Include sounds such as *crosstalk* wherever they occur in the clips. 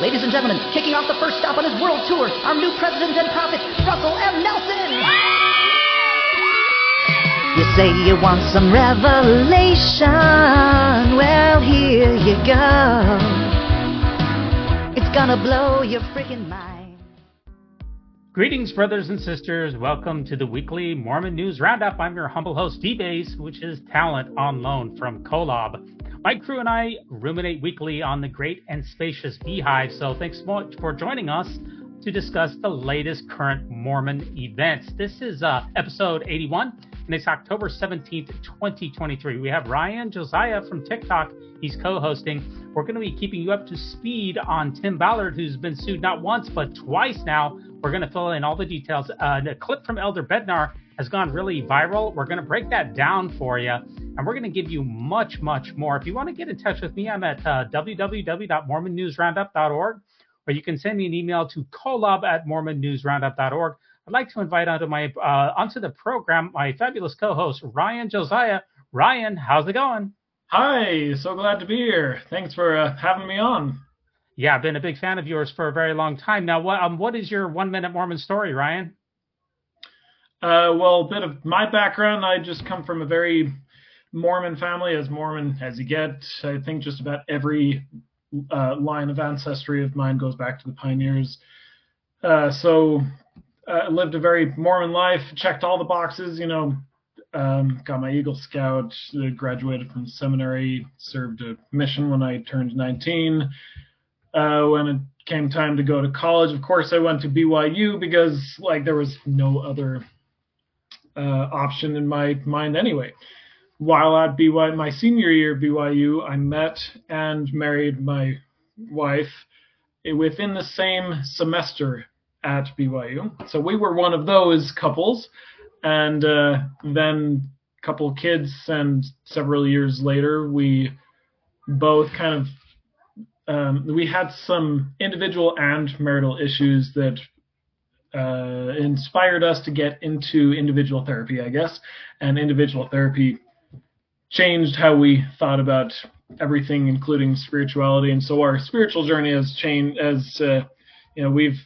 Ladies and gentlemen, kicking off the first stop on his world tour, our new president and prophet, Russell M. Nelson. You say you want some revelation. Well, here you go. It's gonna blow your freaking mind. Greetings, brothers and sisters. Welcome to the weekly Mormon News Roundup. I'm your humble host, D-Base, which is talent on loan from Kolob. My crew and I ruminate weekly on the great and spacious beehive, so thanks much for joining us to discuss the latest current Mormon events. This is uh, episode 81, and it's October 17th, 2023. We have Ryan Josiah from TikTok. He's co hosting. We're going to be keeping you up to speed on Tim Ballard, who's been sued not once, but twice now. We're going to fill in all the details. Uh, the clip from Elder Bednar has gone really viral. We're going to break that down for you, and we're going to give you much, much more. If you want to get in touch with me, I'm at uh, www.mormonnewsroundup.org, or you can send me an email to kolob at mormonnewsroundup.org. I'd like to invite onto my uh, onto the program my fabulous co-host Ryan Josiah. Ryan, how's it going? Hi, so glad to be here. Thanks for uh, having me on. Yeah, I've been a big fan of yours for a very long time now. What um, what is your one minute Mormon story, Ryan? Uh, well, a bit of my background. I just come from a very Mormon family, as Mormon as you get. I think just about every uh, line of ancestry of mine goes back to the pioneers. Uh, so uh, lived a very Mormon life, checked all the boxes, you know, um, got my Eagle Scout, graduated from seminary, served a mission when I turned 19. Uh, when it came time to go to college, of course, I went to BYU because like there was no other uh, option in my mind anyway. While at BYU, my senior year at BYU, I met and married my wife within the same semester at BYU. So we were one of those couples. And uh, then a couple kids, and several years later, we both kind of um, we had some individual and marital issues that uh, inspired us to get into individual therapy, I guess. And individual therapy changed how we thought about everything, including spirituality. And so our spiritual journey has changed. As uh, you know, we've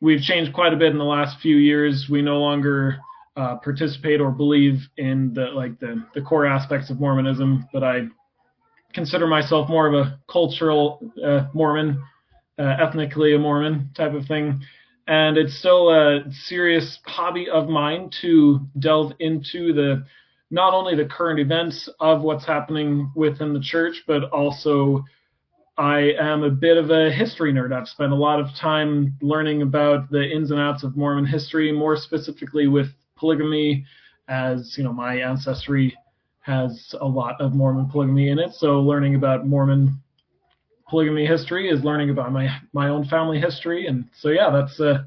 we've changed quite a bit in the last few years. We no longer uh, participate or believe in the like the the core aspects of Mormonism, but I consider myself more of a cultural uh, Mormon, uh, ethnically a Mormon type of thing and it's still a serious hobby of mine to delve into the not only the current events of what's happening within the church, but also I am a bit of a history nerd. I've spent a lot of time learning about the ins and outs of Mormon history, more specifically with polygamy, as you know, my ancestry has a lot of Mormon polygamy in it. So learning about Mormon polygamy history is learning about my my own family history, and so yeah, that's uh,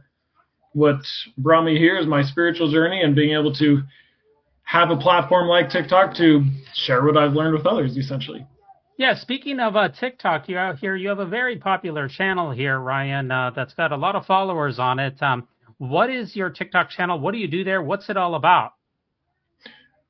what brought me here is my spiritual journey and being able to have a platform like TikTok to share what I've learned with others, essentially. Yeah, speaking of uh, TikTok, you out here, you have a very popular channel here, Ryan, uh, that's got a lot of followers on it. Um, what is your TikTok channel? What do you do there? What's it all about?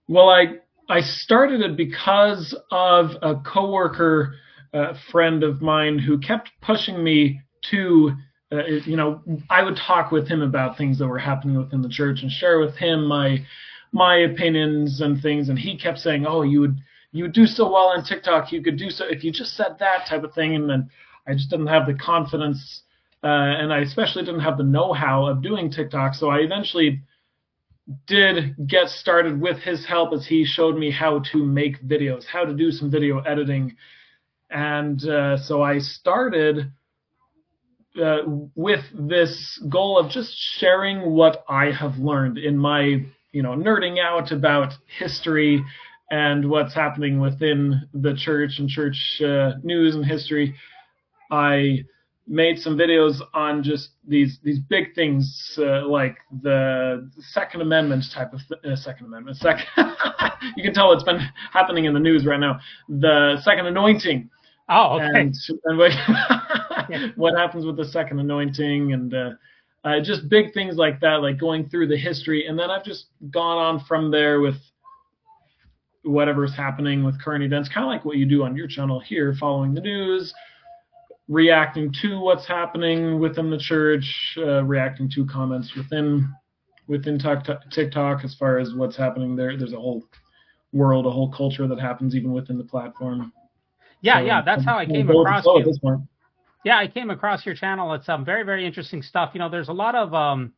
Well, I I started it because of a coworker uh, friend of mine who kept pushing me to, uh, you know, I would talk with him about things that were happening within the church and share with him my my opinions and things, and he kept saying, "Oh, you would you would do so well on TikTok. You could do so if you just said that type of thing." And then I just didn't have the confidence, uh, and I especially didn't have the know-how of doing TikTok. So I eventually did get started with his help as he showed me how to make videos, how to do some video editing and uh, so I started uh, with this goal of just sharing what I have learned in my, you know, nerding out about history and what's happening within the church and church uh, news and history. I made some videos on just these these big things uh, like the Second Amendment type of th- uh, Second Amendment. Second, *laughs* you can tell it's been happening in the news right now. The Second Anointing Oh, okay. And, and what, *laughs* what happens with the second anointing and uh, uh, just big things like that, like going through the history. And then I've just gone on from there with whatever's happening with current events, kind of like what you do on your channel here, following the news, reacting to what's happening within the church, uh, reacting to comments within within TikTok as far as what's happening there. There's a whole world, a whole culture that happens even within the platform. Yeah, yeah, that's how I came across you. Yeah, I came across your channel. It's um, very, very interesting stuff. You know, there's a lot of um,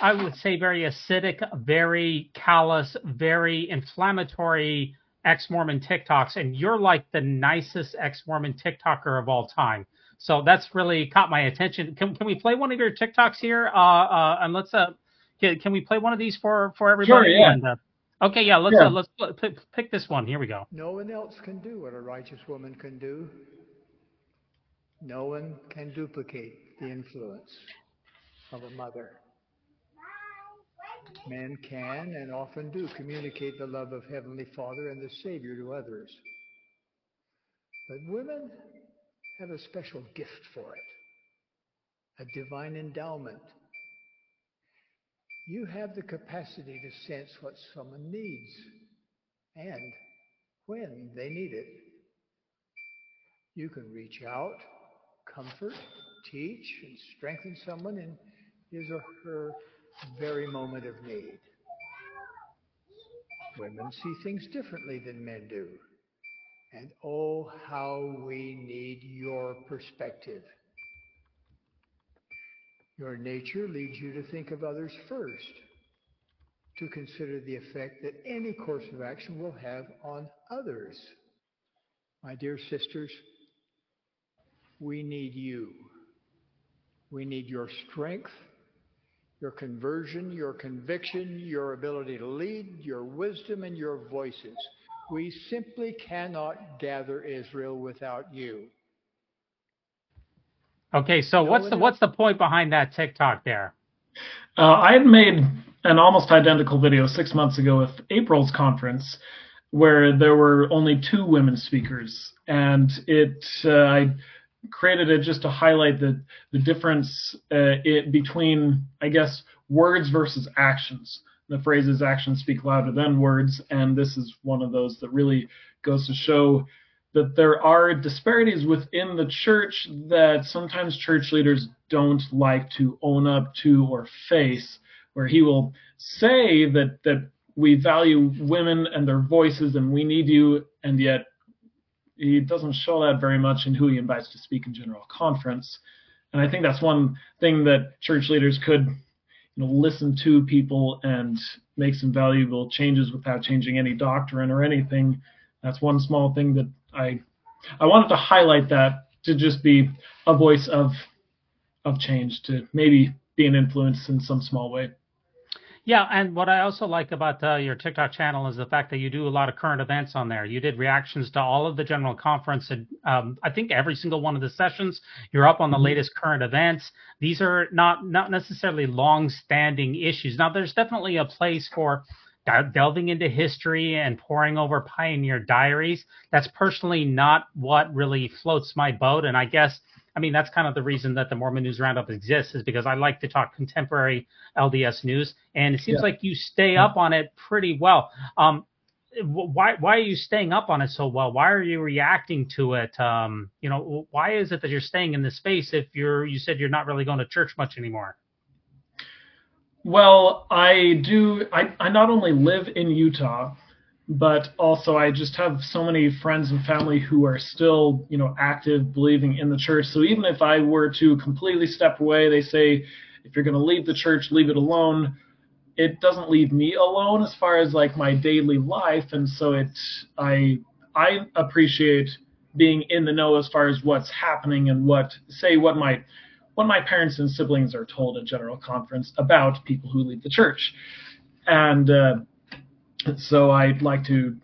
I would say very acidic, very callous, very inflammatory ex-Mormon TikToks, and you're like the nicest ex-Mormon TikToker of all time. So that's really caught my attention. Can, can we play one of your TikToks here? Uh, uh, and let's uh, can, can we play one of these for for everybody? Sure, yeah. And, uh, okay, yeah. Let's yeah. Uh, let's pick, pick this one. Here we go. No one else can do what a righteous woman can do. No one can duplicate the influence of a mother. Men can and often do communicate the love of Heavenly Father and the Savior to others. But women have a special gift for it, a divine endowment. You have the capacity to sense what someone needs and when they need it. You can reach out, comfort, teach, and strengthen someone in his or her very moment of need. Women see things differently than men do. And oh, how we need your perspective. Your nature leads you to think of others first, to consider the effect that any course of action will have on others. My dear sisters, we need you. We need your strength, your conversion, your conviction, your ability to lead, your wisdom, and your voices. We simply cannot gather Israel without you. Okay, so no what's the what's the point behind that TikTok there? Uh, I had made an almost identical video six months ago with April's conference, where there were only two women speakers, and it uh, I created it just to highlight the the difference uh, it between I guess words versus actions the phrase is actions speak louder than words, and this is one of those that really goes to show that there are disparities within the church that sometimes church leaders don't like to own up to or face, where he will say that that we value women and their voices and we need you, and yet he doesn't show that very much in who he invites to speak in general conference. And I think that's one thing that church leaders could you know, listen to people and make some valuable changes without changing any doctrine or anything. That's one small thing that I I wanted to highlight that to just be a voice of of change to maybe be an influence in some small way. Yeah, and what I also like about uh, your TikTok channel is the fact that you do a lot of current events on there. You did reactions to all of the general conference, and um, I think every single one of the sessions. You're up on the mm-hmm. latest current events. These are not not necessarily long-standing issues. Now, there's definitely a place for delving into history and poring over pioneer diaries. That's personally not what really floats my boat, and I guess I mean, that's kind of the reason that the Mormon News Roundup exists, is because I like to talk contemporary LDS news, and it seems yeah. like you stay up on it pretty well. Um, why why are you staying up on it so well? Why are you reacting to it? Um, you know, why is it that you're staying in this space if you're you said you're not really going to church much anymore? Well, I do. I, I not only live in Utah, but also I just have so many friends and family who are still, you know, active, believing in the church. So even if I were to completely step away, they say, if you're going to leave the church, leave it alone. It doesn't leave me alone as far as like my daily life, and so it I I appreciate being in the know as far as what's happening and what say what my what my parents and siblings are told at general conference about people who leave the church, and. Uh, so I'd like to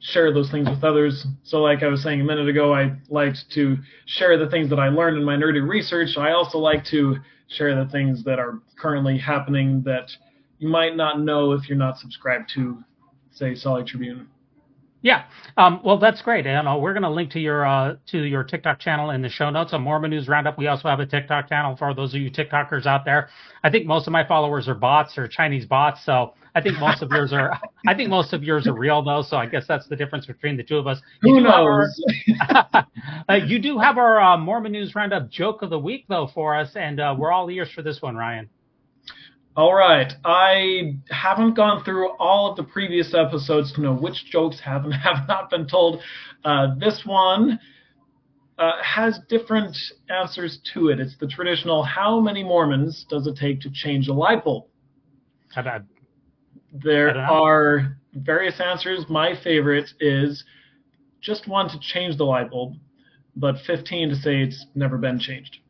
share those things with others. So, like I was saying a minute ago, I liked to share the things that I learned in my nerdy research. I also like to share the things that are currently happening that you might not know if you're not subscribed to, say, Lake Tribune. Yeah. Um, well, that's great. And uh, we're going to link to your uh, to your TikTok channel in the show notes on Mormon News Roundup. We also have a TikTok channel for those of you TikTokers out there. I think most of my followers are bots or Chinese bots, so I think most of yours are. *laughs* I think most of yours are real though. So I guess that's the difference between the two of us. You Who knows? Our, *laughs* uh, you do have our uh, Mormon News Roundup joke of the week though for us, and uh, we're all ears for this one, Ryan. All right. I haven't gone through all of the previous episodes to know which jokes have and *laughs* have not been told. Uh, this one uh, has different answers to it. It's the traditional how many Mormons does it take to change a light bulb? How bad? There are various answers. My favorite is just one to change the light bulb, but 15 to say it's never been changed.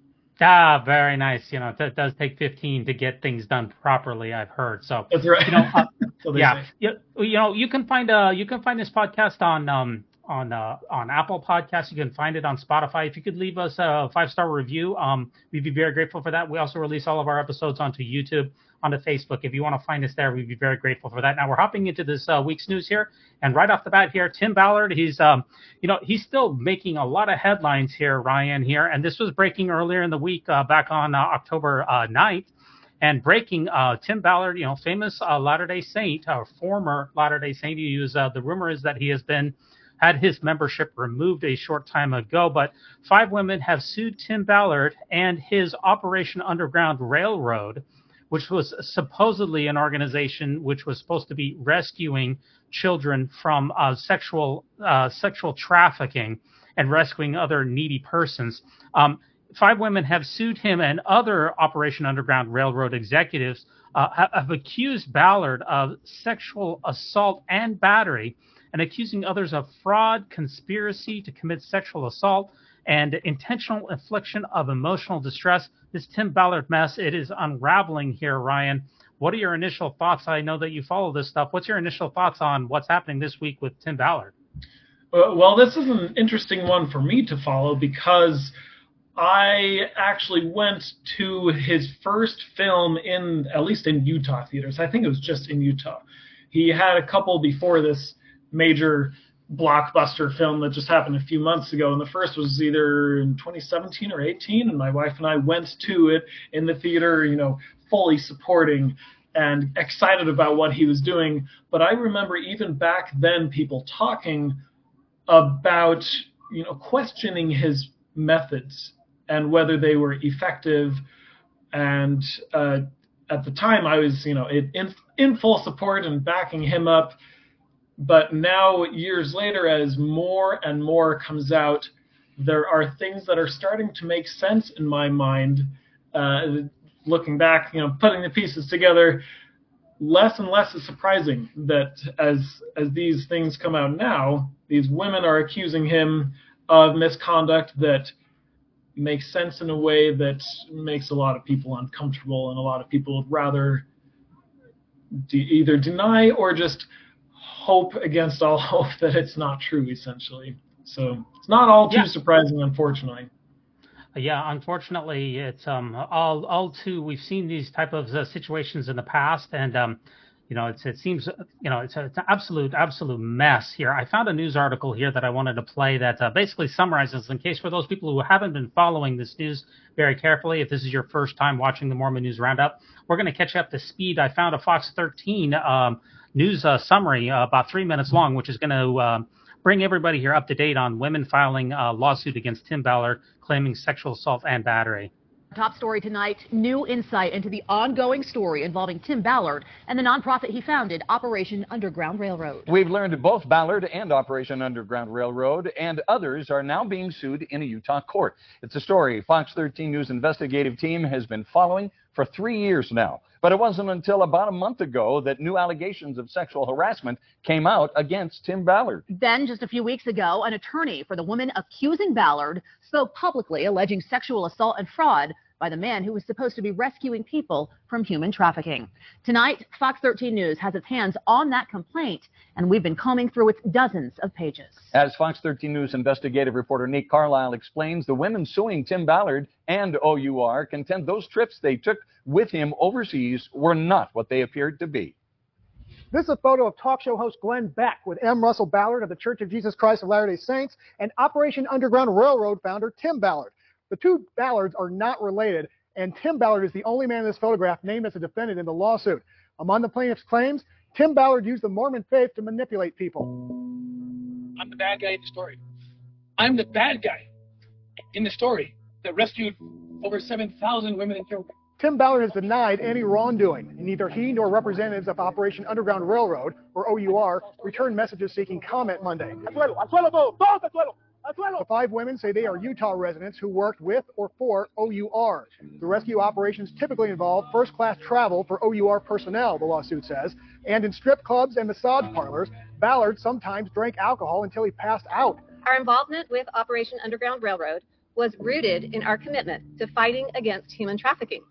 Ah, very nice. You know, it does take 15 to get things done properly. I've heard. So that's right. You know, uh, *laughs* yeah, you, you know, you can find uh, you can find this podcast on um on uh, on Apple Podcasts. You can find it on Spotify. If you could leave us a five star review, um, we'd be very grateful for that. We also release all of our episodes onto YouTube onto Facebook. If you want to find us there, we'd be very grateful for that. Now we're hopping into this uh, week's news here, and right off the bat here, Tim Ballard, he's um, you know, he's still making a lot of headlines here, Ryan here, and this was breaking earlier in the week, uh, back on uh, October uh, 9th. And breaking, uh, Tim Ballard, you know, famous uh, Latter-day Saint, or former Latter-day Saint. He was, uh, the rumor is that he has been had his membership removed a short time ago. But five women have sued Tim Ballard and his Operation Underground Railroad which was supposedly an organization which was supposed to be rescuing children from uh, sexual uh, sexual trafficking and rescuing other needy persons. Um, five women have sued him and other Operation Underground Railroad executives uh, have accused Ballard of sexual assault and battery and accusing others of fraud, conspiracy to commit sexual assault, and intentional infliction of emotional distress. This Tim Ballard mess, it is unraveling here, Ryan. What are your initial thoughts? I know that you follow this stuff. What's your initial thoughts on what's happening this week with Tim Ballard? Uh, well, this is an interesting one for me to follow because I actually went to his first film in, at least in Utah theaters. I think it was just in Utah. He had a couple before this major blockbuster film that just happened a few months ago. And the first was either in 2017 or 18. And my wife and I went to it in the theater, you know, fully supporting and excited about what he was doing. But I remember even back then people talking about, you know, questioning his methods and whether they were effective. And uh, at the time, I was, you know, in, in full support and backing him up but now, years later, as more and more comes out, there are things that are starting to make sense in my mind. Uh, looking back, you know, putting the pieces together, less and less is surprising that as as these things come out now, these women are accusing him of misconduct that makes sense in a way that makes a lot of people uncomfortable, and a lot of people would rather de- either deny or just hope against all *laughs* hope that it's not true, essentially. So it's not all too yeah. surprising, unfortunately. Yeah, unfortunately, it's um all all too. We've seen these type of uh, situations in the past, and um, you know, it's it seems you know it's, a, it's an absolute absolute mess here. I found a news article here that I wanted to play that uh, basically summarizes, in case for those people who haven't been following this news very carefully, if this is your first time watching the Mormon News Roundup, we're going to catch up to speed. I found a Fox 13 um, news uh, summary uh, about three minutes long, which is going to uh, bring everybody here up to date on women filing a lawsuit against Tim Ballard claiming sexual assault and battery. Top story tonight new insight into the ongoing story involving Tim Ballard and the nonprofit he founded, Operation Underground Railroad. We've learned both Ballard and Operation Underground Railroad and others are now being sued in a Utah court. It's a story Fox 13 News investigative team has been following for three years now. But it wasn't until about a month ago that new allegations of sexual harassment came out against Tim Ballard. Then, just a few weeks ago, an attorney for the woman accusing Ballard spoke publicly alleging sexual assault and fraud by the man who was supposed to be rescuing people from human trafficking. Tonight, Fox 13 News has its hands on that complaint, and we've been combing through its dozens of pages. As Fox 13 News investigative reporter Nate Carlisle explains, the women suing Tim Ballard and OUR contend those trips they took with him overseas were not what they appeared to be. This is a photo of talk show host Glenn Beck with M. Russell Ballard of the Church of Jesus Christ of Latter day Saints and Operation Underground Railroad founder Tim Ballard. The two Ballards are not related, and Tim Ballard is the only man in this photograph named as a defendant in the lawsuit. Among the plaintiff's claims, Tim Ballard used the Mormon faith to manipulate people. I'm the bad guy in the story. I'm the bad guy in the story that rescued over 7,000 women and children. Tim Ballard has denied any wrongdoing. and Neither he nor representatives of Operation Underground Railroad, or OUR, returned messages seeking comment Monday. The five women say they are Utah residents who worked with or for OUR. The rescue operations typically involve first class travel for OUR personnel, the lawsuit says, and in strip clubs and massage parlors, Ballard sometimes drank alcohol until he passed out. Our involvement with Operation Underground Railroad was rooted in our commitment to fighting against human trafficking.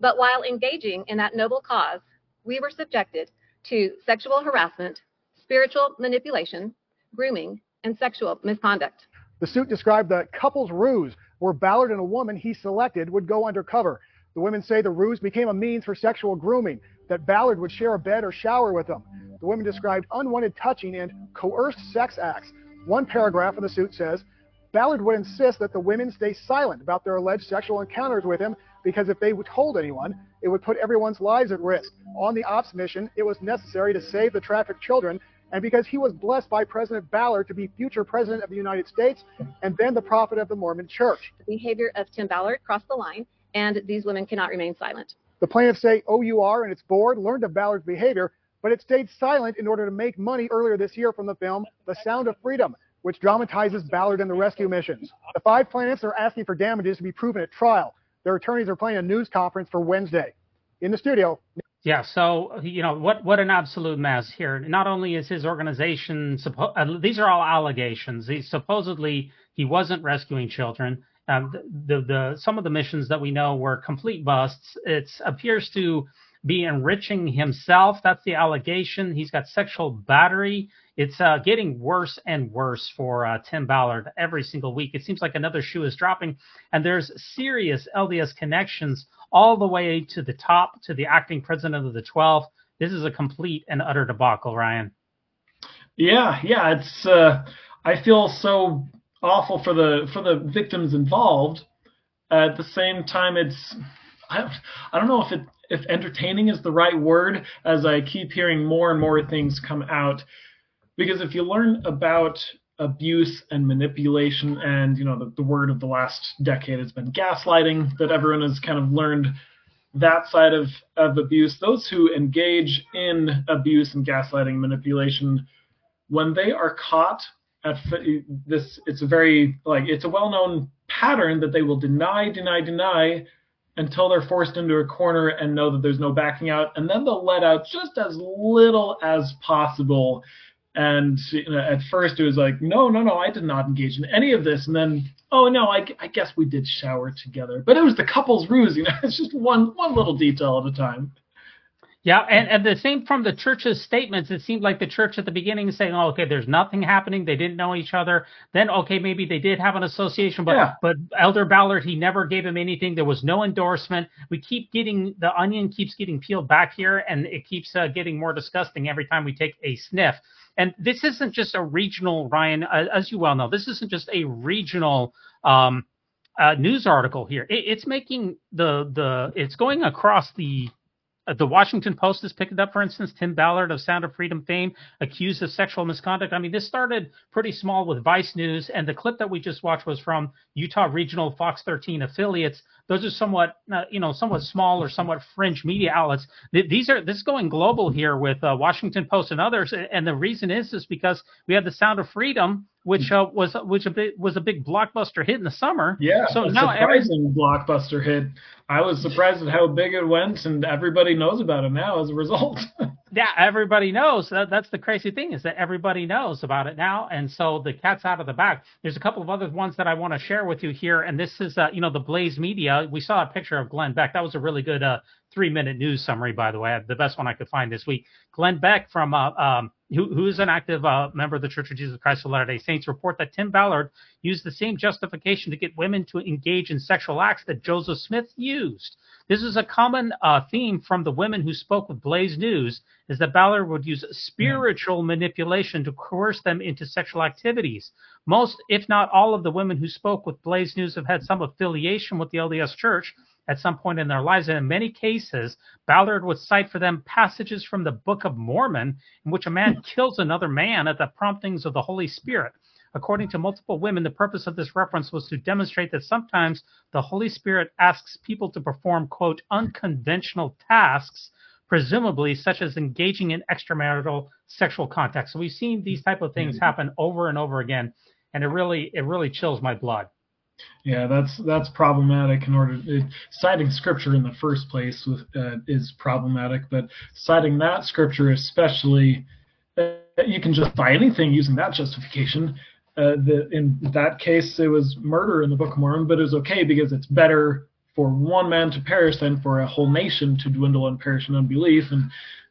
But while engaging in that noble cause, we were subjected to sexual harassment, spiritual manipulation, grooming, and sexual misconduct. The suit described the couple's ruse, where Ballard and a woman he selected would go undercover. The women say the ruse became a means for sexual grooming, that Ballard would share a bed or shower with them. The women described unwanted touching and coerced sex acts. One paragraph of the suit says Ballard would insist that the women stay silent about their alleged sexual encounters with him because if they told anyone, it would put everyone's lives at risk. On the ops mission, it was necessary to save the trafficked children, and because he was blessed by President Ballard to be future president of the United States and then the prophet of the Mormon Church. The behavior of Tim Ballard crossed the line, and these women cannot remain silent. The plaintiffs say OUR and its board learned of Ballard's behavior, but it stayed silent in order to make money earlier this year from the film The Sound of Freedom, which dramatizes Ballard and the rescue missions. The five plaintiffs are asking for damages to be proven at trial. Their attorneys are planning a news conference for Wednesday. In the studio. Yeah, so you know what? What an absolute mess here. Not only is his organization suppo- uh, these are all allegations. He supposedly he wasn't rescuing children. Um, the, the, the some of the missions that we know were complete busts. It appears to be enriching himself. That's the allegation. He's got sexual battery. It's uh, getting worse and worse for uh, Tim Ballard every single week. It seems like another shoe is dropping, and there's serious LDS connections all the way to the top, to the acting president of the 12. This is a complete and utter debacle, Ryan. Yeah, yeah, it's. Uh, I feel so awful for the for the victims involved. At the same time, it's. I, don't, I don't know if it if entertaining is the right word as I keep hearing more and more things come out. Because if you learn about abuse and manipulation and you know the, the word of the last decade has been gaslighting that everyone has kind of learned that side of, of abuse those who engage in abuse and gaslighting manipulation when they are caught at this it's a very like it's a well-known pattern that they will deny deny deny until they're forced into a corner and know that there's no backing out, and then they'll let out just as little as possible. And you know, at first it was like, no, no, no, I did not engage in any of this. And then, oh no, I, I guess we did shower together, but it was the couple's ruse. You know, *laughs* it's just one one little detail at a time. Yeah, and, and the same from the church's statements. It seemed like the church at the beginning saying, "Oh, okay, there's nothing happening. They didn't know each other." Then, okay, maybe they did have an association, but yeah. but Elder Ballard, he never gave him anything. There was no endorsement. We keep getting the onion keeps getting peeled back here, and it keeps uh, getting more disgusting every time we take a sniff. And this isn't just a regional, Ryan, uh, as you well know. This isn't just a regional. Um, uh, news article here. It, it's making the the it's going across the the Washington Post has picked it up, for instance. Tim Ballard of Sound of Freedom fame accused of sexual misconduct. I mean, this started pretty small with Vice News, and the clip that we just watched was from Utah Regional Fox 13 affiliates. Those are somewhat, uh, you know, somewhat small or somewhat fringe media outlets. These are this is going global here with uh, Washington Post and others, and the reason is is because we have the Sound of Freedom which uh, was which a bit, was a big blockbuster hit in the summer. Yeah, so a now surprising every, blockbuster hit. I was surprised at how big it went, and everybody knows about it now as a result. *laughs* yeah, everybody knows. That, that's the crazy thing is that everybody knows about it now, and so the cat's out of the bag. There's a couple of other ones that I want to share with you here, and this is uh, you know the Blaze Media. We saw a picture of Glenn Beck. That was a really good uh, three minute news summary, by the way, the best one I could find this week. Glenn Beck from uh, um, who, who is an active uh, member of the Church of Jesus Christ of Latter-day Saints, report that Tim Ballard used the same justification to get women to engage in sexual acts that Joseph Smith used. This is a common uh, theme from the women who spoke with Blaze News, is that Ballard would use spiritual manipulation to coerce them into sexual activities. Most, if not all, of the women who spoke with Blaze News have had some affiliation with the LDS Church at some point in their lives. And in many cases, Ballard would cite for them passages from the Book of Mormon in which a man hmm. kills another man at the promptings of the Holy Spirit. According to multiple women, the purpose of this reference was to demonstrate that sometimes the Holy Spirit asks people to perform, quote, unconventional tasks, presumably such as engaging in extramarital sexual contact. So we've seen these type of things hmm. happen over and over again, and it really it really chills my blood. Yeah, that's that's problematic. In order it, citing scripture in the first place with, uh, is problematic, but citing that scripture especially, uh, you can justify anything using that justification. Uh, the, in that case, it was murder in the Book of Mormon, but it was okay because it's better for one man to perish than for a whole nation to dwindle and perish in unbelief. And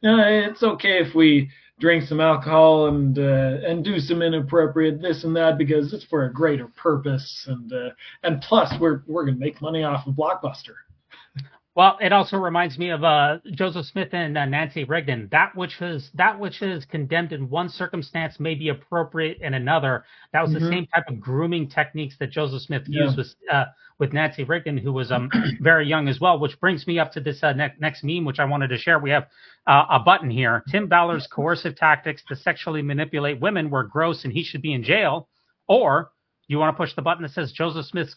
uh, it's okay if we drink some alcohol and uh, and do some inappropriate this and that because it's for a greater purpose. And uh, and plus, we're we're gonna make money off of Blockbuster. Well, it also reminds me of uh, Joseph Smith and uh, Nancy Rigdon. That which is that which is condemned in one circumstance may be appropriate in another. That was mm-hmm. the same type of grooming techniques that Joseph Smith yeah. used with uh, with Nancy Rigdon, who was um, *clears throat* very young as well. Which brings me up to this uh, ne- next meme, which I wanted to share. We have uh, a button here. Tim Ballard's coercive tactics to sexually manipulate women were gross, and he should be in jail. Or you want to push the button that says Joseph Smith's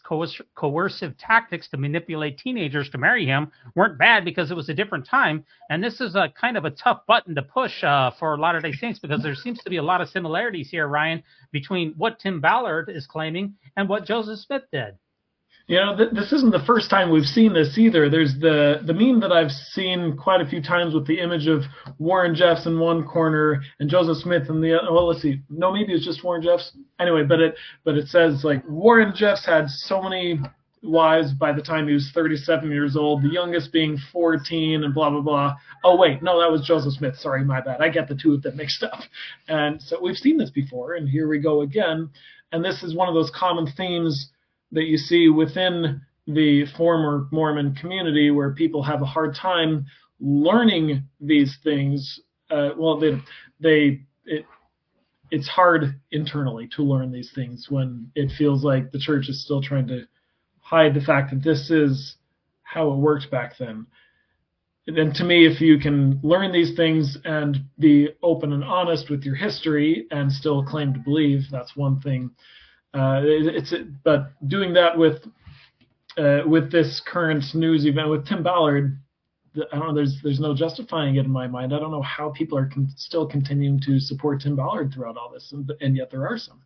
coercive tactics to manipulate teenagers to marry him weren't bad because it was a different time. And this is a kind of a tough button to push uh, for Latter day Saints because there seems to be a lot of similarities here, Ryan, between what Tim Ballard is claiming and what Joseph Smith did. You know, th- this isn't the first time we've seen this either. There's the the meme that I've seen quite a few times with the image of Warren Jeffs in one corner and Joseph Smith in the other. Well, let's see. No, maybe it's just Warren Jeffs. Anyway, but it but it says like Warren Jeffs had so many wives by the time he was 37 years old, the youngest being 14 and blah blah blah. Oh wait, no, that was Joseph Smith. Sorry, my bad. I get the two of them mixed up. And so we've seen this before, and here we go again. And this is one of those common themes that you see within the former Mormon community where people have a hard time learning these things. Uh, well, they they it it's hard internally to learn these things when it feels like the church is still trying to hide the fact that this is how it worked back then. And to me, if you can learn these things and be open and honest with your history and still claim to believe, that's one thing. Uh, it's but doing that with uh, with this current news event with Tim Ballard, I don't know. There's there's no justifying it in my mind. I don't know how people are con- still continuing to support Tim Ballard throughout all this, and, and yet there are some.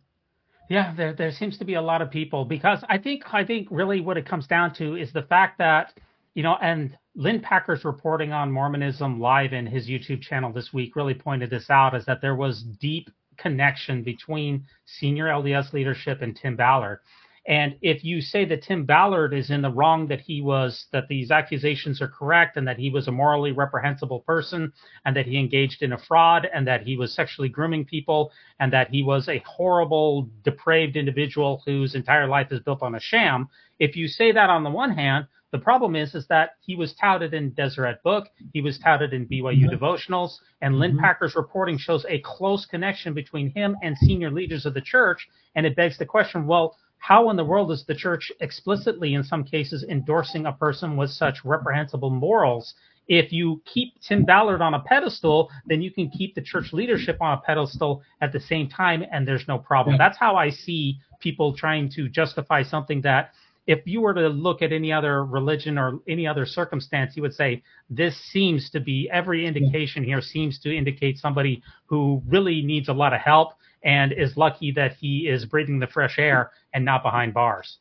Yeah, there there seems to be a lot of people because I think I think really what it comes down to is the fact that you know, and Lynn Packer's reporting on Mormonism live in his YouTube channel this week really pointed this out is that there was deep connection between senior LDS leadership and Tim Ballard. And if you say that Tim Ballard is in the wrong, that he was, that these accusations are correct, and that he was a morally reprehensible person, and that he engaged in a fraud, and that he was sexually grooming people, and that he was a horrible, depraved individual whose entire life is built on a sham, if you say that on the one hand, the problem is, is that he was touted in Deseret Book, he was touted in BYU mm-hmm. devotionals, and Lynn mm-hmm. Packer's reporting shows a close connection between him and senior leaders of the church. And it begs the question, well, how in the world is the church explicitly, in some cases, endorsing a person with such reprehensible morals? If you keep Tim Ballard on a pedestal, then you can keep the church leadership on a pedestal at the same time, and there's no problem. That's how I see people trying to justify something that if you were to look at any other religion or any other circumstance, you would say this seems to be every indication here seems to indicate somebody who really needs a lot of help and is lucky that he is breathing the fresh air and not behind bars.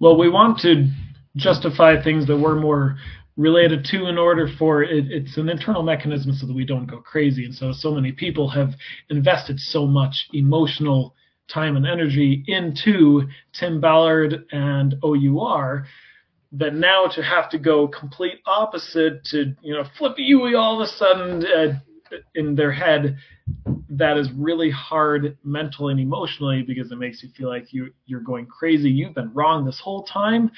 Well, we want to justify things that we're more related to in order for it, it's an internal mechanism so that we don't go crazy. And so, so many people have invested so much emotional time and energy into Tim Ballard and OUR that now to have to go complete opposite to you know flip you all of a sudden uh, in their head that is really hard mentally and emotionally because it makes you feel like you you're going crazy. You've been wrong this whole time.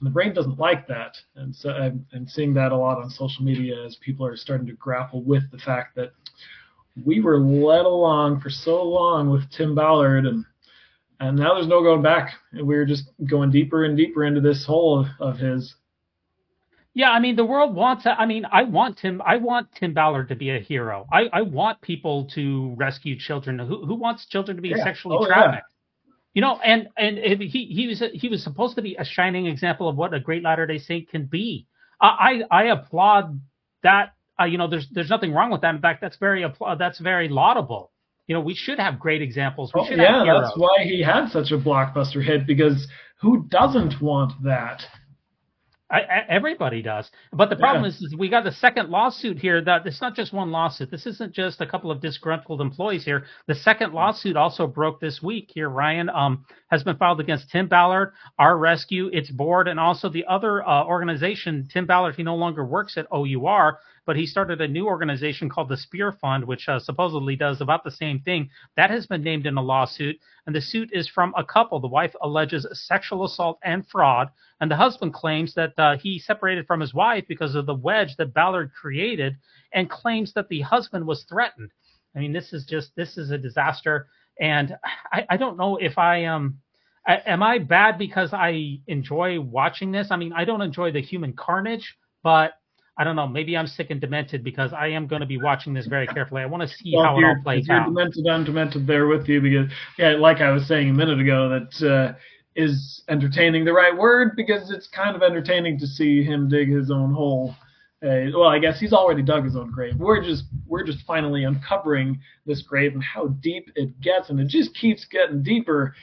And the brain doesn't like that, and so I'm, I'm seeing that a lot on social media as people are starting to grapple with the fact that we were led along for so long with Tim Ballard and and now there's no going back. And we're just going deeper and deeper into this hole of, of his. Yeah, I mean the world wants. I mean, I want Tim. I want Tim Ballard to be a hero. I, I want people to rescue children. Who who wants children to be Yeah. Oh, sexually Oh, trafficked? yeah. You know, and and he he was he was supposed to be a shining example of what a great Latter Day Saint can be. I I, I applaud that. Uh, you know, there's there's nothing wrong with that. In fact, that's very appla- that's very laudable. You know, we should have great examples. We Oh, yeah, have that's why he had such a blockbuster hit because who doesn't want that? I, I, everybody does. But the problem Yeah. is, is we got the second lawsuit here. That it's not just one lawsuit. This isn't just a couple of disgruntled employees here. The second lawsuit also broke this week here. Ryan um, has been filed against Tim Ballard, Our Rescue, its board, and also the other uh, organization. Tim Ballard, he no longer works at OUR, but he started a new organization called the Spear Fund, which uh, supposedly does about the same thing. That has been named in a lawsuit, and the suit is from a couple. The wife alleges sexual assault and fraud, and the husband claims that uh, he separated from his wife because of the wedge that Ballard created, and claims that the husband was threatened. I mean, this is just this is a disaster, and I, I don't know if I am. I, am I bad because I enjoy watching this? I mean, I don't enjoy the human carnage, but I don't know. Maybe I'm sick and demented because I am going to be watching this very carefully. I want to see Well, how it all plays if you're out. demented, I'm demented there with you because, yeah, like I was saying a minute ago, that uh, is entertaining the right word because it's kind of entertaining to see him dig his own hole. Uh, well, I guess he's already dug his own grave. We're just we're just finally uncovering this grave and how deep it gets, and it just keeps getting deeper.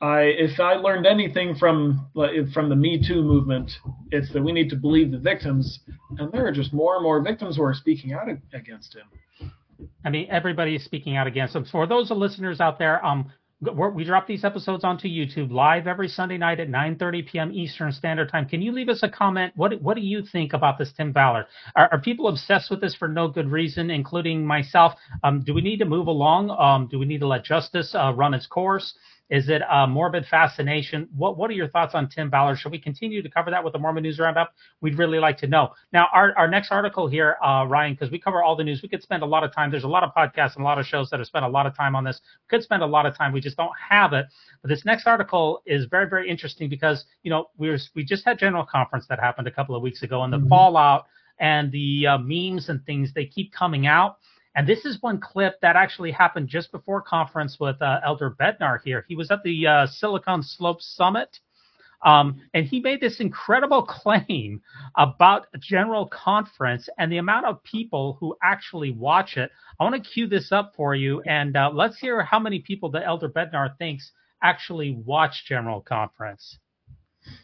I if I learned anything from from the Me Too movement, it's that we need to believe the victims, and there are just more and more victims who are speaking out against him. I mean, everybody is speaking out against him. For those listeners out there, um, we drop these episodes onto YouTube live every Sunday night at 9:30 p.m. Eastern Standard Time. Can you leave us a comment? What What do you think about this Tim Ballard? Are, are people obsessed with this for no good reason, including myself? Um, do we need to move along? Um, do we need to let justice uh, run its course? Is it a morbid fascination? What What are your thoughts on Tim Ballard? Should we continue to cover that with the Mormon News Roundup? We'd really like to know. Now, our, our next article here, uh, Ryan, because we cover all the news, we could spend a lot of time. There's a lot of podcasts and a lot of shows that have spent a lot of time on this. We could spend a lot of time. We just don't have it. But this next article is very, very interesting because you know we were we just had general conference that happened a couple of weeks ago, and the fallout and the uh, memes and things they keep coming out. And this is one clip that actually happened just before conference with uh, Elder Bednar here. He was at the uh, Silicon Slopes Summit, um, and he made this incredible *laughs* claim about general conference and the amount of people who actually watch it. I want to cue this up for you, and uh, let's hear how many people the Elder Bednar thinks actually watch general conference.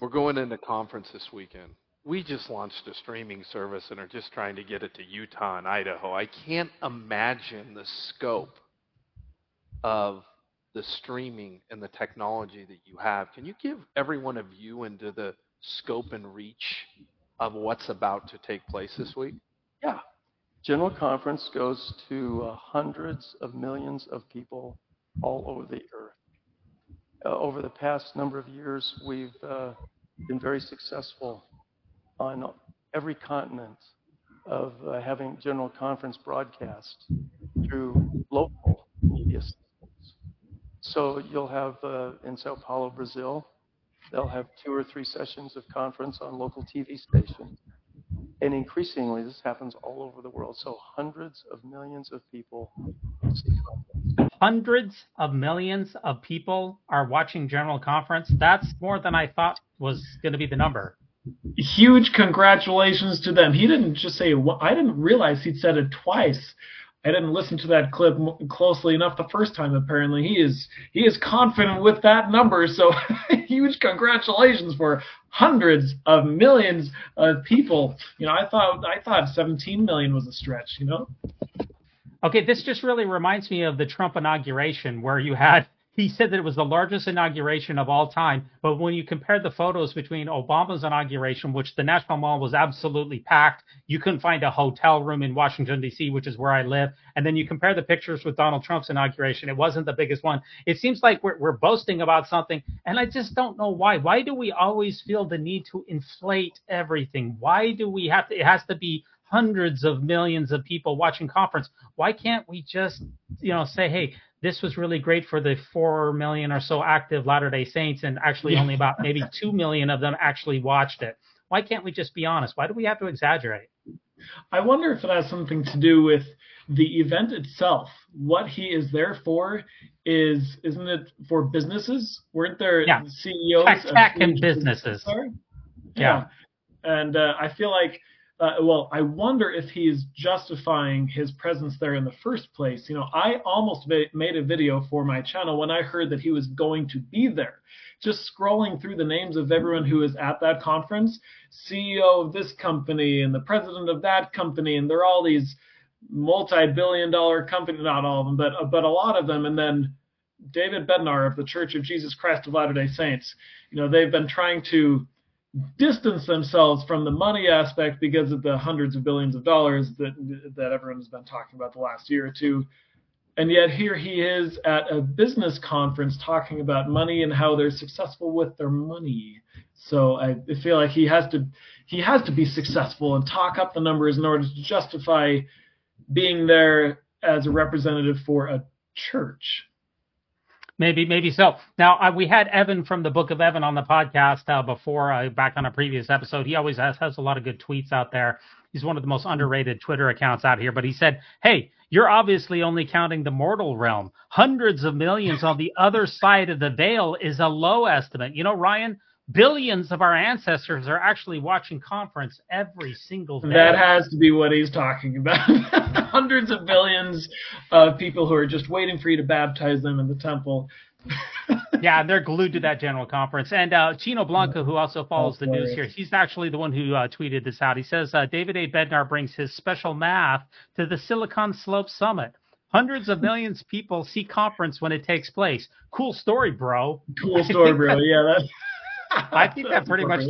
We're going into conference this weekend. We just launched a streaming service and are just trying to get it to Utah and Idaho. I can't imagine the scope of the streaming and the technology that you have. Can you give everyone a view into the scope and reach of what's about to take place this week? Yeah. General Conference goes to uh, hundreds of millions of people all over the earth. Uh, over the past number of years, we've uh, been very successful on every continent of uh, having General Conference broadcast through local media systems. So you'll have uh, in Sao Paulo, Brazil, they'll have two or three sessions of conference on local TV stations. And increasingly, this happens all over the world. So hundreds of millions of people. Hundreds of millions of people are watching general conference. That's more than I thought was going to be the number. Huge congratulations to them. He didn't just say, I didn't realize he'd said it twice. I didn't listen to that clip closely enough the first time. Apparently, he is he is confident with that number. So, *laughs* huge congratulations for hundreds of millions of people. You know, I thought I thought 17 million was a stretch. You know. Okay, this just really reminds me of the Trump inauguration where you had he said that it was the largest inauguration of all time. But when you compare the photos between Obama's inauguration, which the National Mall was absolutely packed, you couldn't find a hotel room in Washington, D.C., which is where I live. And then you compare the pictures with Donald Trump's inauguration, it wasn't the biggest one. It seems like we're, we're boasting about something, and I just don't know why. Why do we always feel the need to inflate everything? Why do we have to, it has to be hundreds of millions of people watching conference. Why can't we just, you know, say, hey, this was really great for the four million or so active Latter Day Saints, and actually only about maybe *laughs* two million of them actually watched it. Why can't we just be honest? Why do we have to exaggerate? I wonder if it has something to do with the event itself. What he is there for is, isn't it for businesses? Weren't there yeah. CEOs tech, tech and businesses? Yeah. yeah. And uh, I feel like uh, well, I wonder if he's justifying his presence there in the first place. You know, I almost made a video for my channel when I heard that he was going to be there. Just scrolling through the names of everyone who is at that conference, CEO of this company and the president of that company, and they're all these multi-billion dollar company, not all of them, but but a lot of them, and then David Bednar of the Church of Jesus Christ of Latter-day Saints. You know, they've been trying to distance themselves from the money aspect because of the hundreds of billions of dollars that that everyone has been talking about the last year or two. And yet here he is at a business conference talking about money and how they're successful with their money. So I feel like he has to he has to be successful and talk up the numbers in order to justify being there as a representative for a church. Maybe, maybe so. Now uh, we had Evan from the Book of Evan on the podcast uh, before, uh, back on a previous episode. He always has, has a lot of good tweets out there. He's one of the most underrated Twitter accounts out here. But he said, "Hey, you're obviously only counting the mortal realm. Hundreds of millions on the other side of the veil is a low estimate. You know, Ryan." Billions of our ancestors are actually watching conference every single day. That has to be what he's talking about. *laughs* Hundreds of billions of people who are just waiting for you to baptize them in the temple. *laughs* yeah, they're glued to that general conference. And uh, Chino Blanco, who also follows the news here, he's actually the one who uh, tweeted this out. He says uh, David A. Bednar brings his special math to the Silicon Slope Summit. Hundreds of millions of people see conference when it takes place. Cool story, bro. Cool story, bro. *laughs* Yeah, that's. I think that pretty much.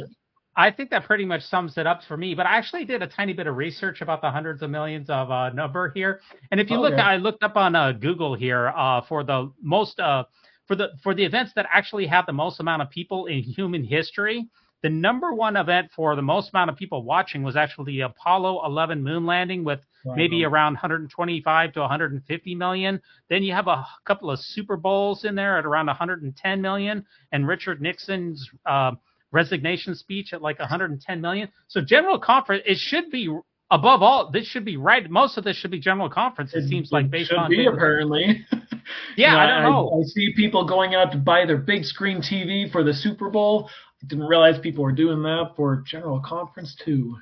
I think that pretty much sums it up for me. But I actually did a tiny bit of research about the hundreds of millions of uh, number here. And if you look, I looked up on uh, Google here uh, for the most uh, for the for the events that actually have the most amount of people in human history. The number one event for the most amount of people watching was actually the Apollo 11 moon landing with wow. maybe around 125 to 150 million. Then you have a couple of Super Bowls in there at around 110 million, and Richard Nixon's uh, resignation speech at like 110 million. So general conference, it should be above all. This should be right. Most of this should be general conference. It, it seems like based should on be apparently. yeah, *laughs* you know, I don't know. I, I see people going out to buy their big screen TV for the Super Bowl didn't realize people were doing that for general conference too.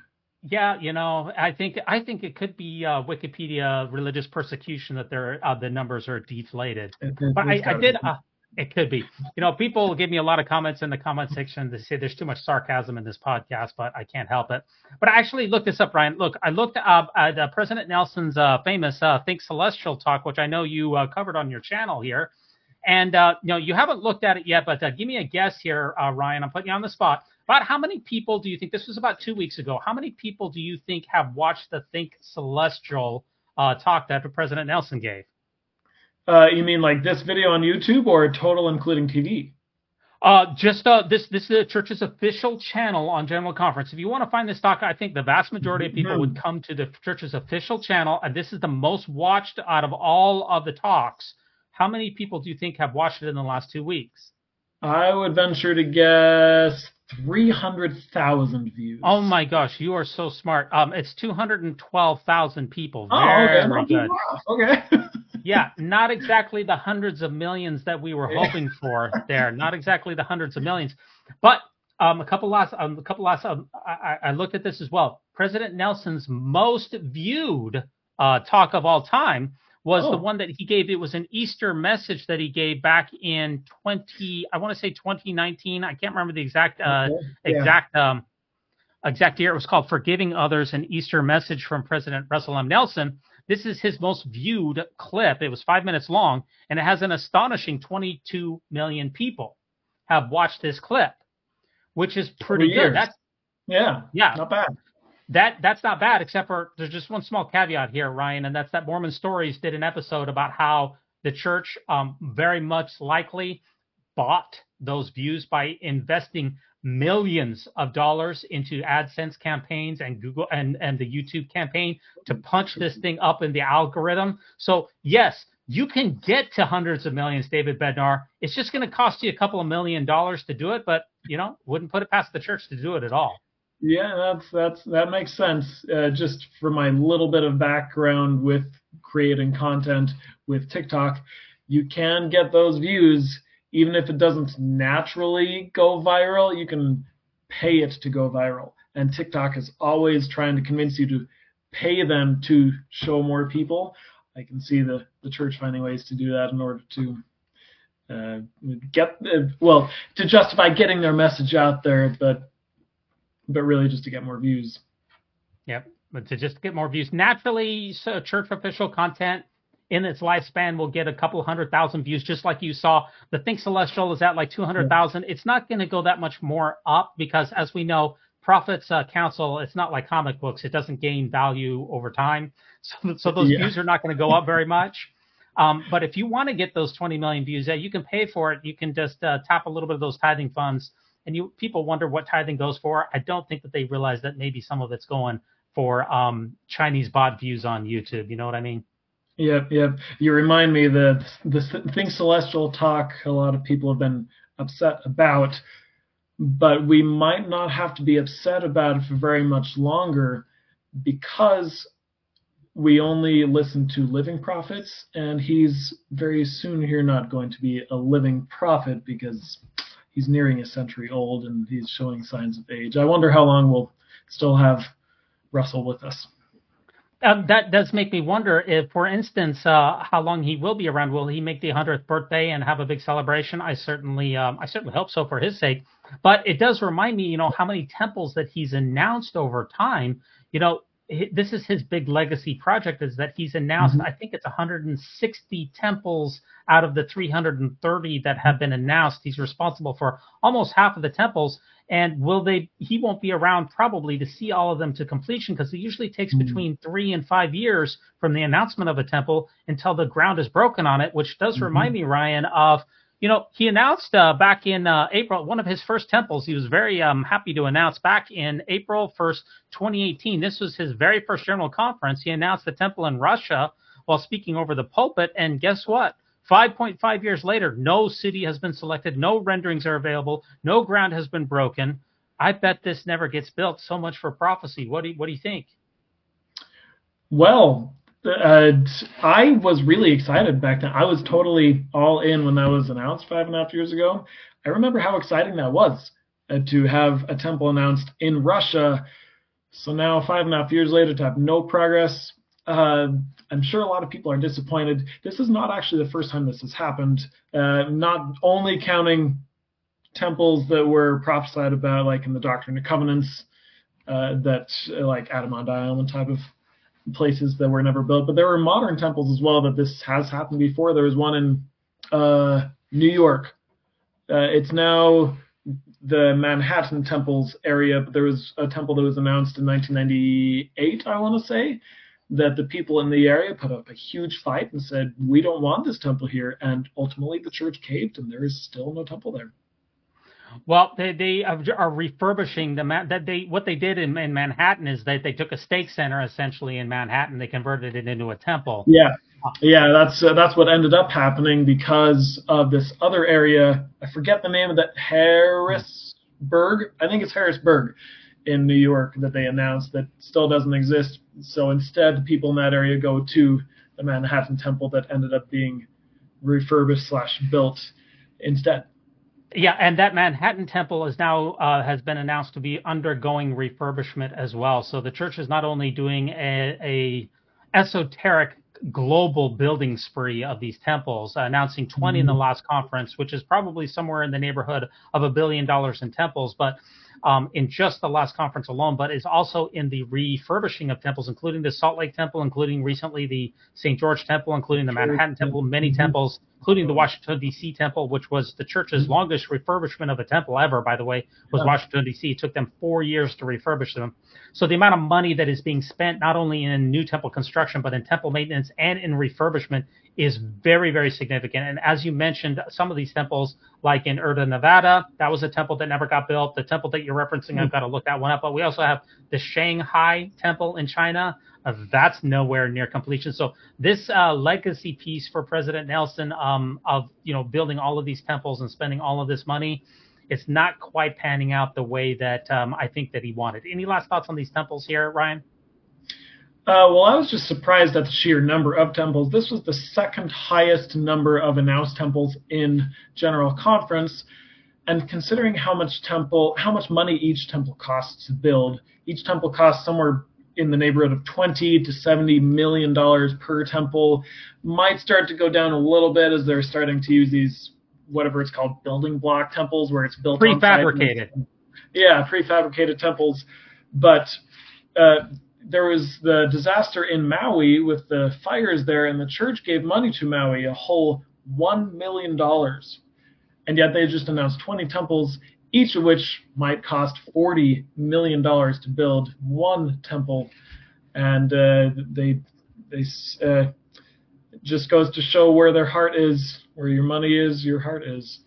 Yeah, you know, I think I think it could be uh, Wikipedia religious persecution that their uh, the numbers are deflated. It, it, but I, I did. Uh, it could be. You know, people give me a lot of comments in the comment section to say there's too much sarcasm in this podcast, but I can't help it. But I actually looked this up, Ryan. Look, I looked up at uh, President Nelson's uh, famous uh, Think Celestial talk, which I know you covered on your channel here. And uh, you know, you haven't looked at it yet, but uh, give me a guess here, uh, Ryan. I'm putting you on the spot. About how many people do you think this was about two weeks ago? How many people do you think have watched the Think Celestial uh, talk that President Nelson gave? Uh, you mean like this video on YouTube or total including TV? Uh, just uh, this this is the church's official channel on General Conference. If you want to find this talk, I think the vast majority of people would mm-hmm. come to the church's official channel, and this is the most watched out of all of the talks how many people do you think have watched it in the last two weeks? I would venture to guess 300,000 views. Oh my gosh, you are so smart. Um, it's 212,000 people. Oh, Very okay. good. *laughs* Okay. yeah, not exactly the hundreds of millions that we were hoping for there. Not exactly the hundreds of millions, but um, a couple last, um, a couple last. Um, I, I looked at this as well. President Nelson's most viewed uh, talk of all time was oh. the one that he gave. It was an Easter message that he gave back in 20, I want to say 2019. I can't remember the exact, uh, okay. yeah. exact, um, exact year. It was called Forgiving Others An Easter Message from President Russell M. Nelson. This is his most viewed clip. It was five minutes long, and it has an astonishing 22 million people have watched this clip, which is pretty good. That's Yeah, yeah, not bad. That that's not bad, except for there's just one small caveat here, Ryan, and that's that Mormon Stories did an episode about how the church um, very much likely bought those views by investing millions of dollars into AdSense campaigns and Google and, and the YouTube campaign to punch this thing up in the algorithm. So yes, you can get to hundreds of millions, David Bednar. It's just going to cost you a couple of million dollars to do it, but you know, wouldn't put it past the church to do it at all. Yeah, that's that's that makes sense. Uh, just for my little bit of background with creating content with TikTok, you can get those views even if it doesn't naturally go viral. You can pay it to go viral, and TikTok is always trying to convince you to pay them to show more people. I can see the the church finding ways to do that in order to uh, get uh, well to justify getting their message out there, but but really just to get more views. Yep. But to just get more views. Naturally, so church official content in its lifespan will get a couple hundred thousand views, just like you saw. The Think Celestial is at like 200,000. It's not going to go that much more up because, as we know, Prophets uh, Counsel, it's not like comic books. It doesn't gain value over time. *laughs* So, so those Yeah. views are not going to go up very much. Um, but if you want to get those 20 million views, yeah, you can pay for it. You can just uh, tap a little bit of those tithing funds. And you people wonder what tithing goes for. I don't think that they realize that maybe some of it's going for um, Chinese bot views on YouTube. You know what I mean? Yep, yep. You remind me that the Think Celestial talk a lot of people have been upset about, but we might not have to be upset about it for very much longer because we only listen to living prophets, and he's very soon here not going to be a living prophet because he's nearing a century old and he's showing signs of age. I wonder how long we'll still have Russell with us. Um, that does make me wonder if, for instance, uh, how long he will be around. Will he make the 100th birthday and have a big celebration? I certainly, um, I certainly hope so for his sake. But it does remind me, you know, how many temples that he's announced over time. You know, this is his big legacy project. Is that he's announced? Mm-hmm. I think it's 160 temples out of the 330 that have been announced. He's responsible for almost half of the temples. And will they? He won't be around probably to see all of them to completion because it usually takes mm-hmm. between three and five years from the announcement of a temple until the ground is broken on it. Which does mm-hmm. remind me, Ryan, of you know he announced uh, back in uh, April one of his first temples. He was very um, happy to announce back in April 1st, 2018. This was his very first general conference. He announced the temple in Russia while speaking over the pulpit, and guess what? 5.5 years later, no city has been selected, no renderings are available, no ground has been broken. I bet this never gets built. So much for prophecy. What do you, what do you think? Well, I was really excited back then. I was totally all in when that was announced five and a half years ago. I remember how exciting that was uh, to have a temple announced in Russia. So now, five and a half years later, to have no progress, uh, I'm sure a lot of people are disappointed. This is not actually the first time this has happened. Uh, not only counting temples that were prophesied about, like in the Doctrine and Covenants, uh, that like Adamant Island type of places that were never built, but there were modern temples as well that this has happened before. There was one in uh, New York. Uh, it's now the Manhattan temples area, but there was a temple that was announced in 1998, I want to say, that the people in the area put up a huge fight and said, "We don't want this temple here," and ultimately the church caved, and there is still no temple there. Well, they they are refurbishing the that they what they did in, in Manhattan is that they took a stake center essentially in Manhattan, they converted it into a temple. Yeah, yeah, that's uh, that's what ended up happening because of this other area. I forget the name of that Harrisburg. I think it's Harrisburg in New York that they announced that still doesn't exist. So instead, people in that area go to the Manhattan Temple that ended up being refurbished slash built instead. Yeah, and that Manhattan Temple is now uh, has been announced to be undergoing refurbishment as well. So the church is not only doing a, a esoteric global building spree of these temples, uh, announcing 20 in the last conference, which is probably somewhere in the neighborhood of a billion dollars in temples. But um, in just the last conference alone, but is also in the refurbishing of temples, including the Salt Lake Temple, including recently the St. George Temple, including the Manhattan Temple, many mm-hmm. temples, including the Washington D.C. Temple, which was the church's mm-hmm. longest refurbishment of a temple ever. By the way, was yeah. Washington D.C. It took them four years to refurbish them. So the amount of money that is being spent not only in new temple construction but in temple maintenance and in refurbishment is very, very significant. And as you mentioned, some of these temples, like in Urda, Nevada, that was a temple that never got built. The temple that you're referencing, I've got to look that one up. But we also have the Shanghai temple in China. Uh, that's nowhere near completion. So this uh, legacy piece for President Nelson um, of you know building all of these temples and spending all of this money, it's not quite panning out the way that um, I think that he wanted. Any last thoughts on these temples here, Ryan? Uh, well, I was just surprised at the sheer number of temples. This was the second highest number of announced temples in General Conference, and considering how much temple, how much money each temple costs to build, each temple costs somewhere in the neighborhood of 20 to 70 million dollars per temple. Might start to go down a little bit as they're starting to use these whatever it's called building block temples where it's built prefabricated. Yeah, prefabricated temples, but. Uh, there was the disaster in Maui with the fires there, and the church gave money to Maui, a whole $1 million. And yet they just announced 20 temples, each of which might cost $40 million to build one temple. And uh, they, they uh, just goes to show where their heart is, where your money is, your heart is.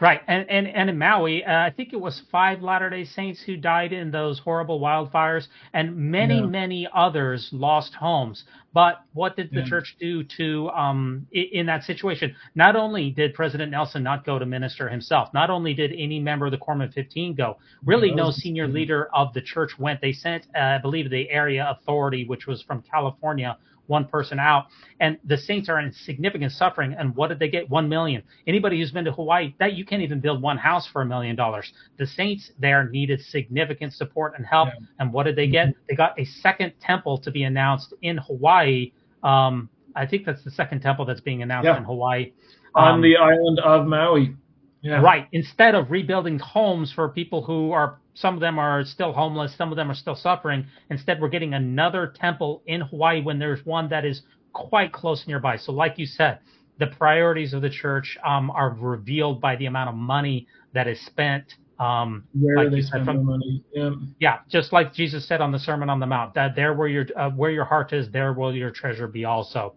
Right, and and and in Maui, uh, I think it was five Latter Day Saints who died in those horrible wildfires, and many yeah. many others lost homes. But what did the yeah. church do to um in, that situation? Not only did President Nelson not go to minister himself, not only did any member of the Quorum of 15 go, really no senior leader of the church went. They sent, uh, I believe, the area authority, which was from California one person out. And the Saints are in significant suffering. And what did they get? One million. Anybody who's been to Hawaii, that you can't even build one house for a million dollars. The Saints there needed significant support and help. Yeah. And what did they get? Mm-hmm. They got a second temple to be announced in Hawaii. Um, I think that's the second temple that's being announced yeah. in Hawaii. Um, On the island of Maui. Yeah. Right. Instead of rebuilding homes for people who are some of them are still homeless, some of them are still suffering. Instead, we're getting another temple in Hawaii when there's one that is quite close nearby. So, like you said, the priorities of the church um, are revealed by the amount of money that is spent. Um, where like they spend from, money. Yeah. yeah, just like Jesus said on the Sermon on the Mount, that there where your uh, where your heart is, there will your treasure be also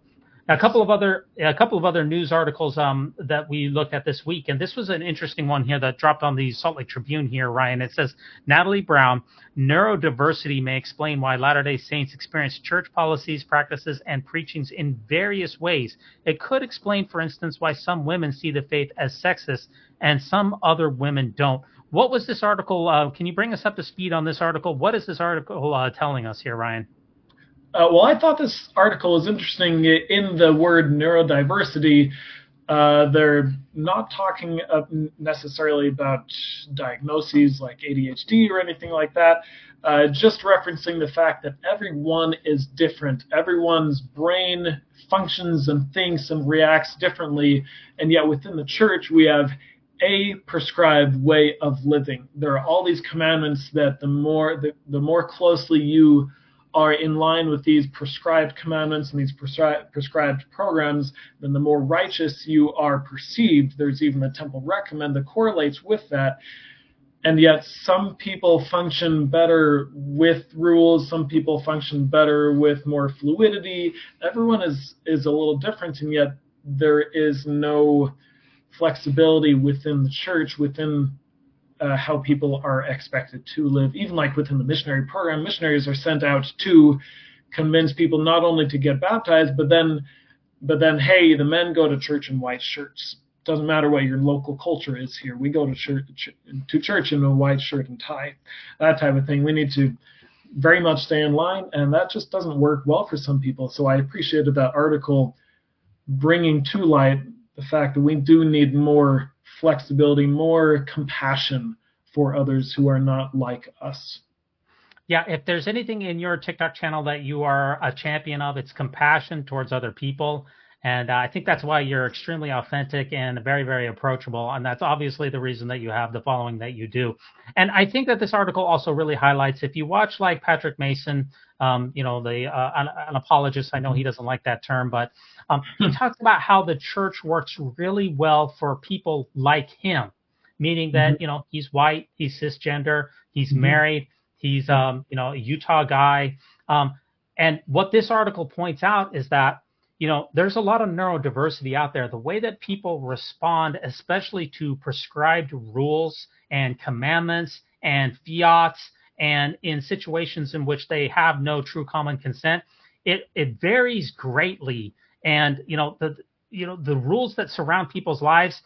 a couple of other a couple of other news articles um, that we looked at this week, and this was an interesting one here that dropped on the Salt Lake Tribune here, Ryan. It says Natalie Brown, neurodiversity may explain why Latter-day Saints experience church policies, practices, and preachings in various ways. It could explain, for instance, why some women see the faith as sexist and some other women don't. What was this article? Uh, can you bring us up to speed on this article? What is this article uh, telling us here, Ryan? Uh, well, I thought this article was interesting in the word neurodiversity. Uh, they're not talking necessarily about diagnoses like ADHD or anything like that, uh, just referencing the fact that everyone is different. Everyone's brain functions and thinks and reacts differently, and yet within the church, we have a prescribed way of living. There are all these commandments that the more the, the more closely you are in line with these prescribed commandments and these prescri- prescribed programs, then the more righteous you are perceived. There's even a temple recommend that correlates with that. And yet, some people function better with rules. Some people function better with more fluidity. Everyone is is a little different, and yet there is no flexibility within the church, within uh, how people are expected to live. Even like within the missionary program, missionaries are sent out to convince people not only to get baptized, but then, but then, hey, the men go to church in white shirts. Doesn't matter what your local culture is here. We go to church to church in a white shirt and tie, that type of thing. We need to very much stay in line, and that just doesn't work well for some people. So I appreciated that article bringing to light the fact that we do need more flexibility, more compassion for others who are not like us. Yeah, if there's anything in your TikTok channel that you are a champion of, it's compassion towards other people. And uh, I think that's why you're extremely authentic and very, very approachable. And that's obviously the reason that you have the following that you do. And I think that this article also really highlights if you watch like Patrick Mason, um, you know, the uh, an, an, apologist, I know he doesn't like that term, but um, he hmm. talks about how the church works really well for people like him, meaning that, mm-hmm. you know, he's white, he's cisgender, he's mm-hmm. married, he's, um, you know, a Utah guy. Um, and what this article points out is that you know, there's a lot of neurodiversity out there. The way that people respond, especially to prescribed rules and commandments and fiats, and in situations in which they have no true common consent, it it varies greatly. And you know, the you know the rules that surround people's lives.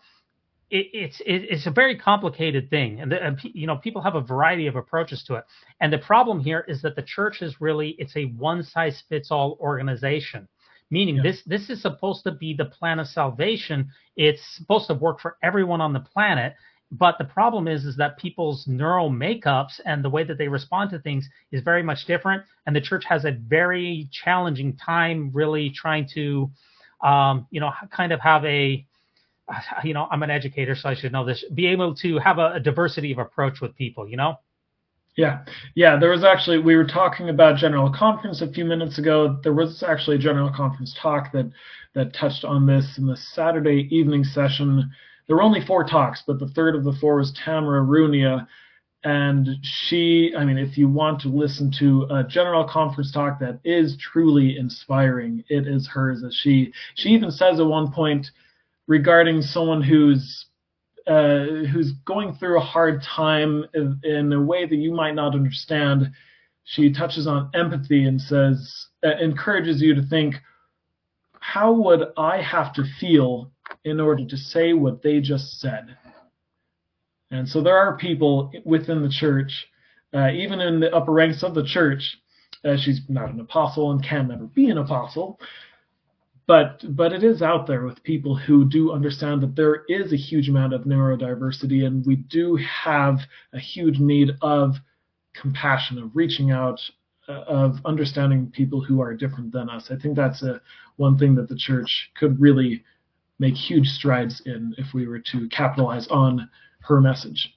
It, it's it, it's a very complicated thing, and, the, and you know people have a variety of approaches to it. And the problem here is that the church is really it's a one size fits all organization meaning yeah. this this is supposed to be the plan of salvation. It's supposed to work for everyone on the planet. But the problem is is that people's neural makeups and the way that they respond to things is very much different. And the church has a very challenging time really trying to um, you know kind of have a you know i'm an educator so i should know this be able to have a, a diversity of approach with people you know yeah, yeah. There was actually we were talking about general conference a few minutes ago. There was actually a general conference talk that that touched on this in the Saturday evening session. There were only four talks, but the third of the four was Tamara Runia, and she. I mean, if you want to listen to a general conference talk that is truly inspiring, it is hers. As she she even says at one point regarding someone who's uh, who's going through a hard time in, a way that you might not understand. She touches on empathy and says, uh, encourages you to think, how would I have to feel in order to say what they just said? And so there are people within the church, uh, even in the upper ranks of the church, uh, she's not an apostle and can never be an apostle, but but it is out there with people who do understand that there is a huge amount of neurodiversity and we do have a huge need of compassion of reaching out uh, of understanding people who are different than us. I think that's a one thing that the church could really make huge strides in if we were to capitalize on her message.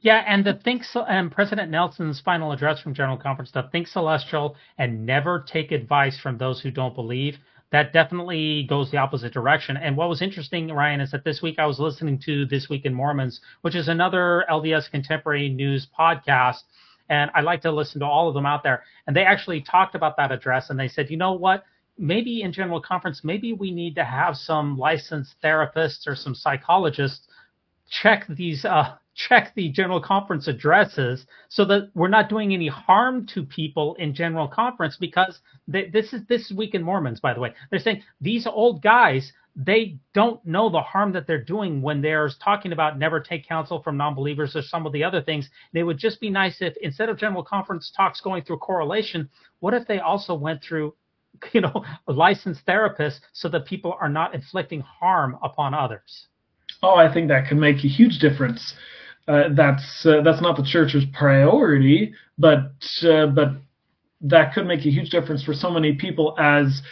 Yeah, and the think and President Nelson's final address from General Conference, the think celestial and never take advice from those who don't believe that definitely goes the opposite direction. And what was interesting, Ryan, is that this week I was listening to This Week in Mormons, which is another LDS contemporary news podcast. And I like to listen to all of them out there. And they actually talked about that address and they said, you know what? Maybe in general conference, maybe we need to have some licensed therapists or some psychologists check these uh, check the general conference addresses so that we're not doing any harm to people in general conference because they, this is this is week in Mormons by the way. They're saying these old guys they don't know the harm that they're doing when they're talking about never take counsel from non-believers or some of the other things. They would just be nice if instead of general conference talks going through correlation what if they also went through *laughs* you know licensed therapists so that people are not inflicting harm upon others? Oh i think that can make a huge difference uh, that's uh, that's not the church's priority, but uh, but that could make a huge difference for so many people as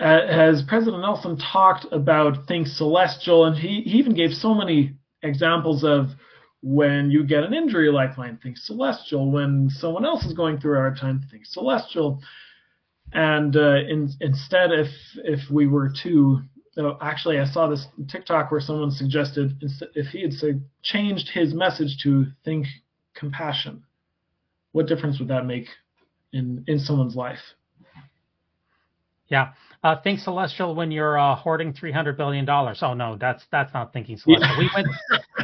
as President Nelson talked about things celestial, and he, he even gave so many examples of when you get an injury like mine, think celestial. When someone else is going through a hard time, think celestial. And uh, in, instead, if if we were to so actually, I saw this TikTok where someone suggested if he had say, changed his message to think compassion, what difference would that make in in someone's life? Yeah, uh, think celestial when you're uh, hoarding three hundred billion dollars. Oh no, that's that's not thinking *laughs* celestial. Yeah. We went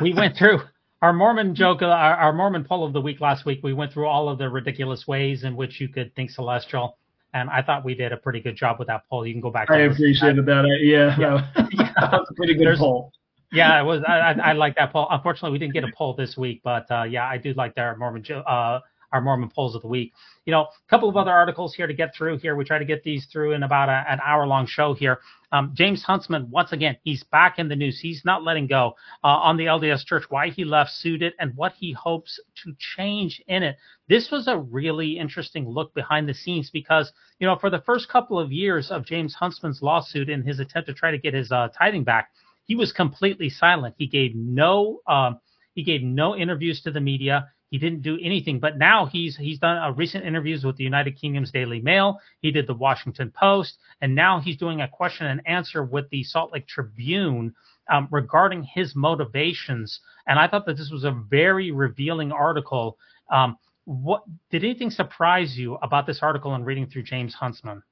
we went through our Mormon joke, uh, our, our Mormon poll of the week last week. We went through all of the ridiculous ways in which you could think celestial and I thought we did a pretty good job with that poll. You can go back. I appreciated that. that. Yeah, yeah. *laughs* that was a pretty good There's, poll. Yeah, it was. I, I, I like that poll. Unfortunately, we didn't get a poll this week, but uh, yeah, I do like our Mormon uh, our Mormon polls of the week. You know, a couple of other articles here to get through here. We try to get these through in about a, an hour long show here. Um, James Huntsman, once again, he's back in the news. He's not letting go uh, on the LDS Church, why he left sued it, and what he hopes to change in it. This was a really interesting look behind the scenes because, you know, for the first couple of years of James Huntsman's lawsuit in his attempt to try to get his uh, tithing back, he was completely silent. He gave no um, he gave no interviews to the media. He didn't do anything, but now he's he's done a recent interviews with the United Kingdom's Daily Mail. He did the Washington Post, and now he's doing a question and answer with the Salt Lake Tribune um, regarding his motivations. And I thought that this was a very revealing article. Um, what did anything surprise you about this article and reading through James Huntsman?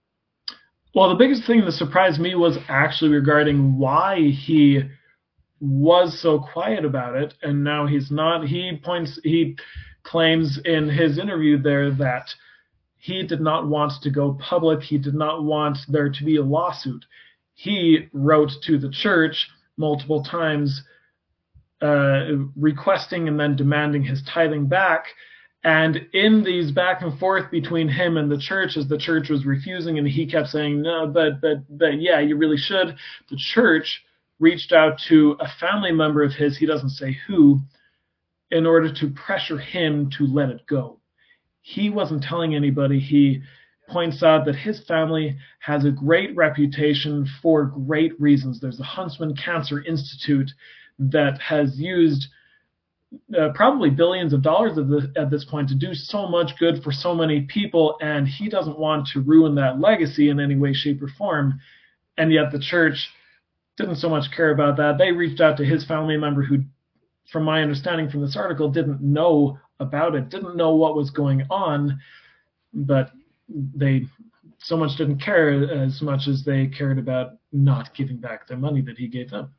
Well, the biggest thing that surprised me was actually regarding why he was so quiet about it, and now he's not. He points, he claims in his interview there that he did not want to go public. He did not want there to be a lawsuit. He wrote to the church multiple times, uh, requesting and then demanding his tithing back. And in these back and forth between him and the church, as the church was refusing, and he kept saying, "No, but but but yeah, you really should." The church reached out to a family member of his, he doesn't say who, in order to pressure him to let it go. He wasn't telling anybody. He points out that his family has a great reputation for great reasons. There's the Huntsman Cancer Institute that has used uh, probably billions of dollars at, the, at this point to do so much good for so many people, and he doesn't want to ruin that legacy in any way, shape, or form. And yet the church didn't so much care about that. They reached out to his family member who, from my understanding from this article, didn't know about it, didn't know what was going on, but they so much didn't care as much as they cared about not giving back the money that he gave them.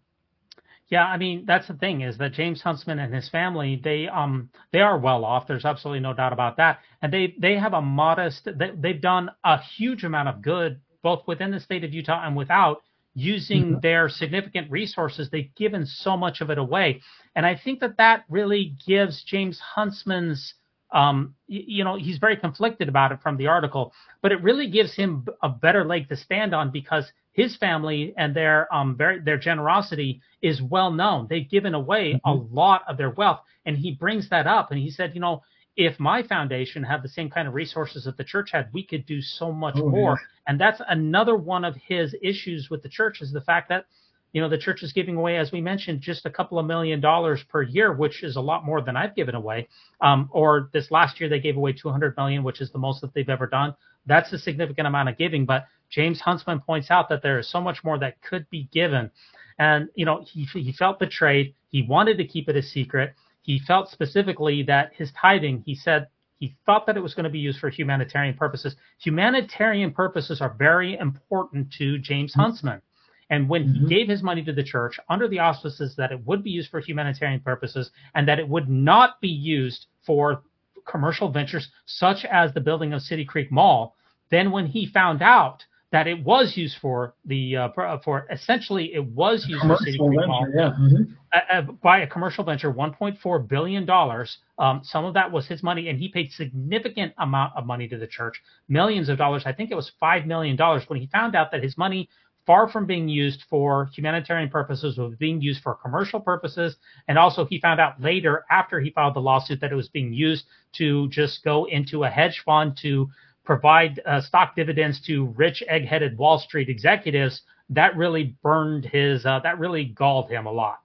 Yeah, I mean that's the thing is that James Huntsman and his family they um they are well off. There's absolutely no doubt about that, and they they have a modest they, they've done a huge amount of good both within the state of Utah and without using mm-hmm. their significant resources. They've given so much of it away. And I think that that really gives James Huntsman's, um, you know, he's very conflicted about it from the article, but it really gives him a better leg to stand on because his family and their um very their generosity is well known. They've given away mm-hmm. a lot of their wealth, and he brings that up, and he said, you know, if my foundation had the same kind of resources that the church had, we could do so much oh, more. Yeah. And that's another one of his issues with the church is the fact that, you know, the church is giving away, as we mentioned, just a couple of million dollars per year, which is a lot more than I've given away. Um, or this last year they gave away 200 million, which is the most that they've ever done. That's a significant amount of giving. But James Huntsman points out that there is so much more that could be given. And, you know, he, he felt betrayed. He wanted to keep it a secret he felt specifically that his tithing, he said, he thought that it was going to be used for humanitarian purposes. Humanitarian purposes are very important to James mm-hmm. Huntsman. And when mm-hmm. he gave his money to the church under the auspices that it would be used for humanitarian purposes and that it would not be used for commercial ventures such as the building of City Creek Mall, then when he found out that it was used for the uh, uh for essentially it was used for City Creek Mall yeah. mm-hmm. uh, by a commercial venture, 1.4 billion dollars. Um, some of that was his money, and he paid significant amount of money to the church, millions of dollars. I think it was five million dollars when he found out that his money. Far from being used for humanitarian purposes, was being used for commercial purposes. And also, he found out later, after he filed the lawsuit, that it was being used to just go into a hedge fund to provide uh, stock dividends to rich egg-headed Wall Street executives, that really burned his, uh, that really galled him a lot.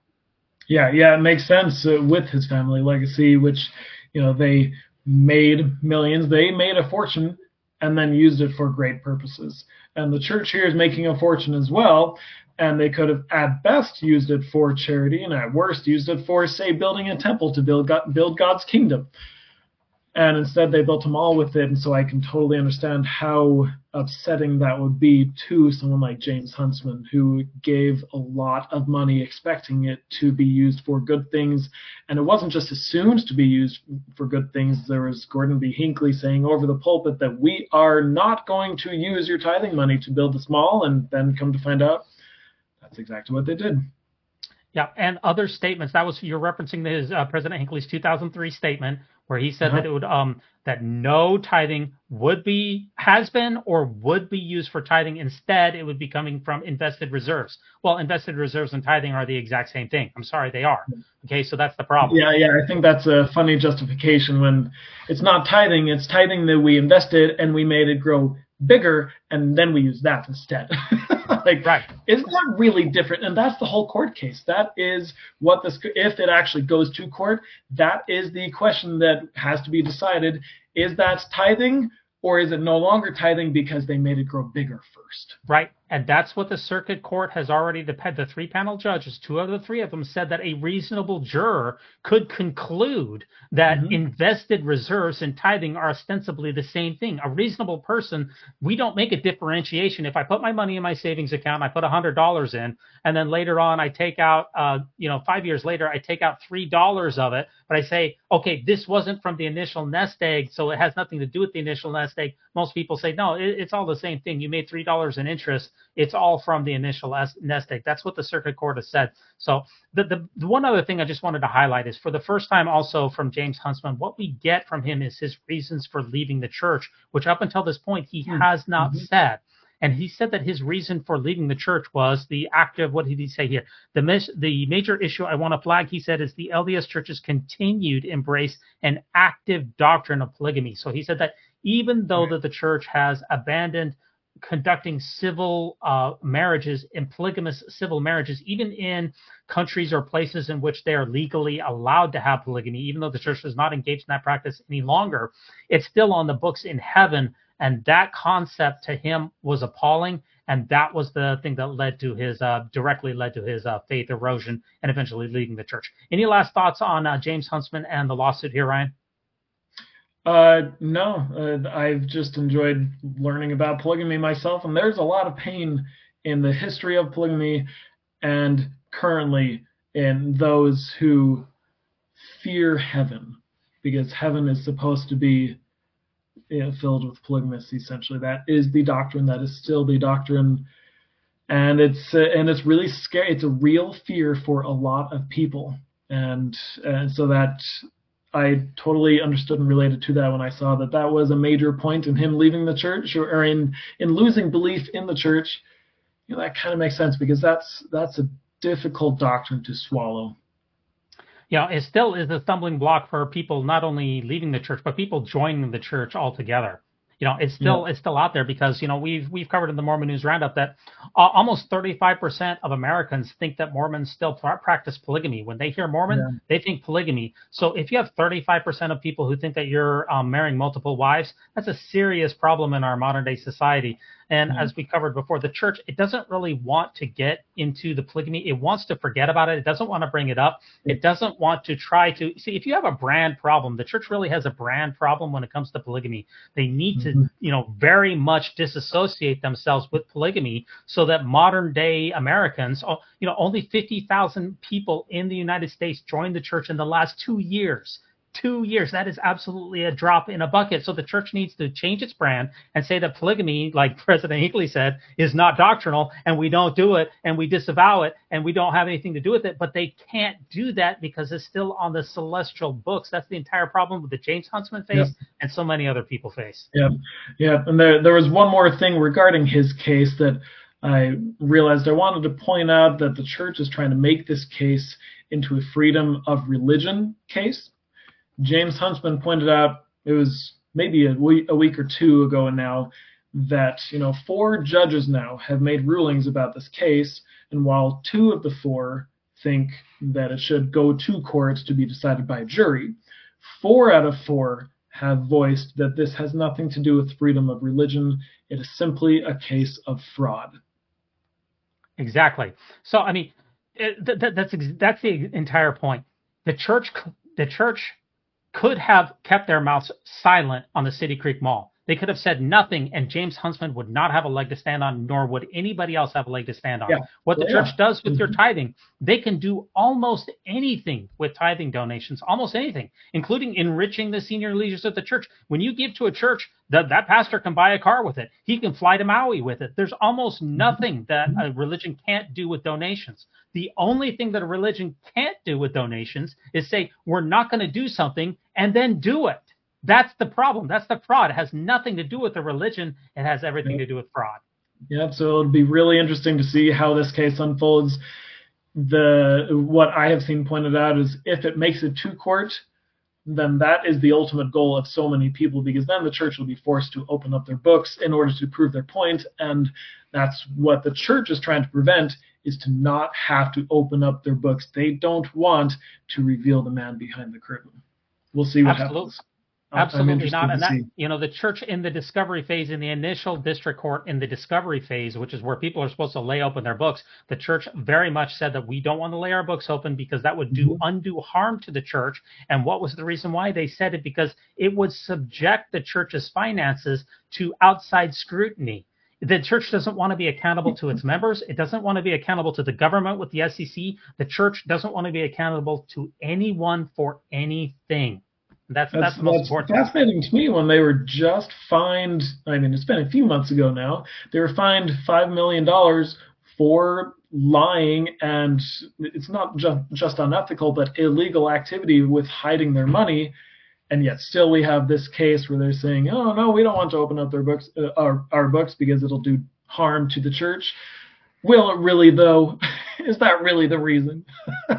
Yeah, yeah, it makes sense uh, with his family legacy, which, you know, they made millions, they made a fortune, and then used it for great purposes. And the church here is making a fortune as well, and they could have at best used it for charity, and at worst used it for, say, building a temple to build God, build God's kingdom and instead they built a mall with it and so i can totally understand how upsetting that would be to someone like james huntsman who gave a lot of money expecting it to be used for good things. And it wasn't just assumed to be used for good things. There was gordon b. Hinckley saying over the pulpit that we are not going to use your tithing money to build this mall and then come to find out that's exactly what they did. Yeah, and other statements. That was you're referencing his uh, President Hinckley's 2003 statement, where he said Uh-huh. that it would um that no tithing would be has been or would be used for tithing. Instead, it would be coming from invested reserves. Well, invested reserves and tithing are the exact same thing. I'm sorry, they are. Okay, so that's the problem. Yeah, yeah, I think that's a funny justification when it's not tithing, it's tithing that we invested and we made it grow bigger and then we use that instead. *laughs* like, right. Isn't that really different? And that's the whole court case. That is what this, if it actually goes to court, that is the question that has to be decided. Is that tithing or is it no longer tithing because they made it grow bigger first? Right. And that's what the circuit court has already, the, the three panel judges, two out of the three of them said that a reasonable juror could conclude that Mm-hmm. invested reserves and tithing are ostensibly the same thing. A reasonable person, we don't make a differentiation. If I put my money in my savings account, I put $100 in, and then later on I take out, uh, you know, five years later, I take out $3 of it, but I say, okay, this wasn't from the initial nest egg, so it has nothing to do with the initial nest egg. Most people say, no, it, it's all the same thing. You made $3 in interest it's all from the initial nest egg. That's what the circuit court has said. So the, the, the one other thing I just wanted to highlight is for the first time also from James Huntsman, what we get from him is his reasons for leaving the church, which up until this point he hmm. has not mm-hmm. said. And he said that his reason for leaving the church was the active, what did he say here? The, mis- the major issue I want to flag, he said, is the LDS church's continued embrace an active doctrine of polygamy. So he said that even though that the church has abandoned conducting civil uh, marriages and polygamous civil marriages, even in countries or places in which they are legally allowed to have polygamy, even though the church is not engaged in that practice any longer, it's still on the books in heaven. And that concept to him was appalling. And that was the thing that led to his, uh, directly led to his uh, faith erosion and eventually leaving the church. Any last thoughts on uh, James Huntsman and the lawsuit here, Ryan? Uh, no, uh, I've just enjoyed learning about polygamy myself, and there's a lot of pain in the history of polygamy and currently in those who fear heaven, because heaven is supposed to be you know, filled with polygamists. Essentially, that is the doctrine. That is still the doctrine, and it's uh, and it's really scary. It's a real fear for a lot of people, and and so that I totally understood and related to that when I saw that that was a major point in him leaving the church or, or in in losing belief in the church. You know, that kind of makes sense because that's that's a difficult doctrine to swallow. Yeah, it still is a stumbling block for people not only leaving the church but people joining the church altogether. You know, it's still yeah. it's still out there because you know we've we've covered in the Mormon News Roundup that uh, almost 35% of Americans think that Mormons still practice polygamy. When they hear Mormon, yeah. they think polygamy. So if you have 35% of people who think that you're um, marrying multiple wives, that's a serious problem in our modern day society. And mm-hmm. as we covered before, the church it doesn't really want to get into the polygamy. It wants to forget about it. It doesn't want to bring it up. It doesn't want to try to see if you have a brand problem. The church really has a brand problem when it comes to polygamy. They need to, you know, very much disassociate themselves with polygamy so that modern day Americans, you know, only 50,000 people in the United States joined the church in the last two years two years. That is absolutely a drop in a bucket. So the church needs to change its brand and say that polygamy, like *laughs* President Hinckley said, is not doctrinal and we don't do it and we disavow it and we don't have anything to do with it. But they can't do that because it's still on the celestial books. That's the entire problem with the James Huntsman face Yeah. and so many other people face. Yeah, yeah. And there there was one more thing regarding his case that I realized I wanted to point out that the church is trying to make this case into a freedom of religion case. James Huntsman pointed out it was maybe a week, a week or two ago now that you know four judges now have made rulings about this case, and while two of the four think that it should go to courts to be decided by a jury, four out of four have voiced that this has nothing to do with freedom of religion. It is simply a case of fraud. Exactly. So I mean, that's that's the entire point. The church, the church could have kept their mouths silent on the City Creek Mall. They could have said nothing, and James Huntsman would not have a leg to stand on, nor would anybody else have a leg to stand on. Yeah. What the Yeah. church does with your Mhm. tithing, they can do almost anything with tithing donations, almost anything, including enriching the senior leaders of the church. When you give to a church, that that pastor can buy a car with it. He can fly to Maui with it. There's almost nothing that a religion can't do with donations. The only thing that a religion can't do with donations is say we're not going to do something and then do it. That's the problem. That's the fraud. It has nothing to do with the religion. It has everything to do with fraud. Yeah, so it'll be really interesting to see how this case unfolds. The what I have seen pointed out is if it makes it to court, then that is the ultimate goal of so many people because then the church will be forced to open up their books in order to prove their point. and that's what the church is trying to prevent is to not have to open up their books. They don't want to reveal the man behind the curtain. We'll see what Absolutely. happens. Absolutely not. And that, you know, the church in the discovery phase, in the initial district court, in the discovery phase, which is where people are supposed to lay open their books, the church very much said that we don't want to lay our books open because that would do undue harm to the church. And what was the reason why they said it? Because it would subject the church's finances to outside scrutiny. The church doesn't want to be accountable to its members. It doesn't want to be accountable to the government with the SEC. The church doesn't want to be accountable to anyone for anything. That's that's, That's, the most that's important. fascinating to me when they were just fined. I mean, it's been a few months ago now. They were fined five million dollars for lying, and it's not just just unethical, but illegal activity with hiding their money. And yet, still, we have this case where they're saying, "Oh no, we don't want to open up their books, uh, our our books, because it'll do harm to the church." Will it really, though? *laughs* Is that really the reason? *laughs*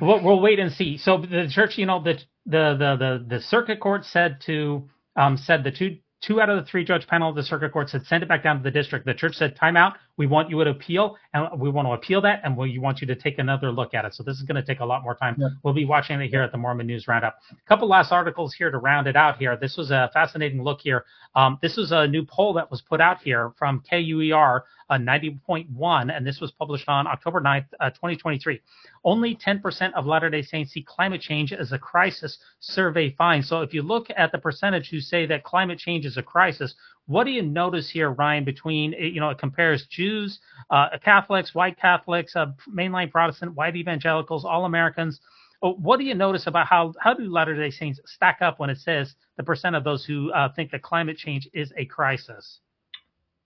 We'll, we'll wait and see. So the church, you know, the the the the, the circuit court said to um, said the two two out of the three judge panel of the circuit court said send it back down to the district. The church said time out. We want you to appeal, and we want to appeal that, and we want you to take another look at it. So this is going to take a lot more time. Yeah. We'll be watching it here at the Mormon News Roundup. A couple last articles here to round it out. Here, this was a fascinating look here. Um, this was a new poll that was put out here from KUER, uh, 90.1, and this was published on October 9th, uh, 2023. Only 10% of Latter day Saints see climate change as a crisis, survey finds. So if you look at the percentage who say that climate change is a crisis, what do you notice here, Ryan, between, you know, it compares Jews, uh, Catholics, white Catholics, uh, mainline Protestant, white evangelicals, all Americans. Oh, What do you notice about how, how do Latter day Saints stack up when it says the percent of those who uh, think that climate change is a crisis?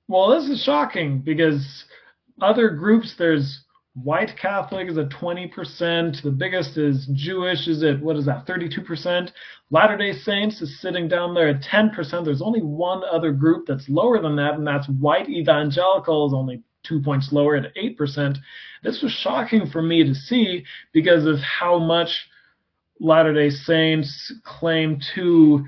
Well, this is shocking because other groups, there's white Catholic is at 20%. The biggest is Jewish, is at, what is that, 32%. Latter day Saints is sitting down there at 10%. There's only one other group that's lower than that, and that's white evangelicals, only two points lower at 8%. This was shocking for me to see because of how much Latter day Saints claim to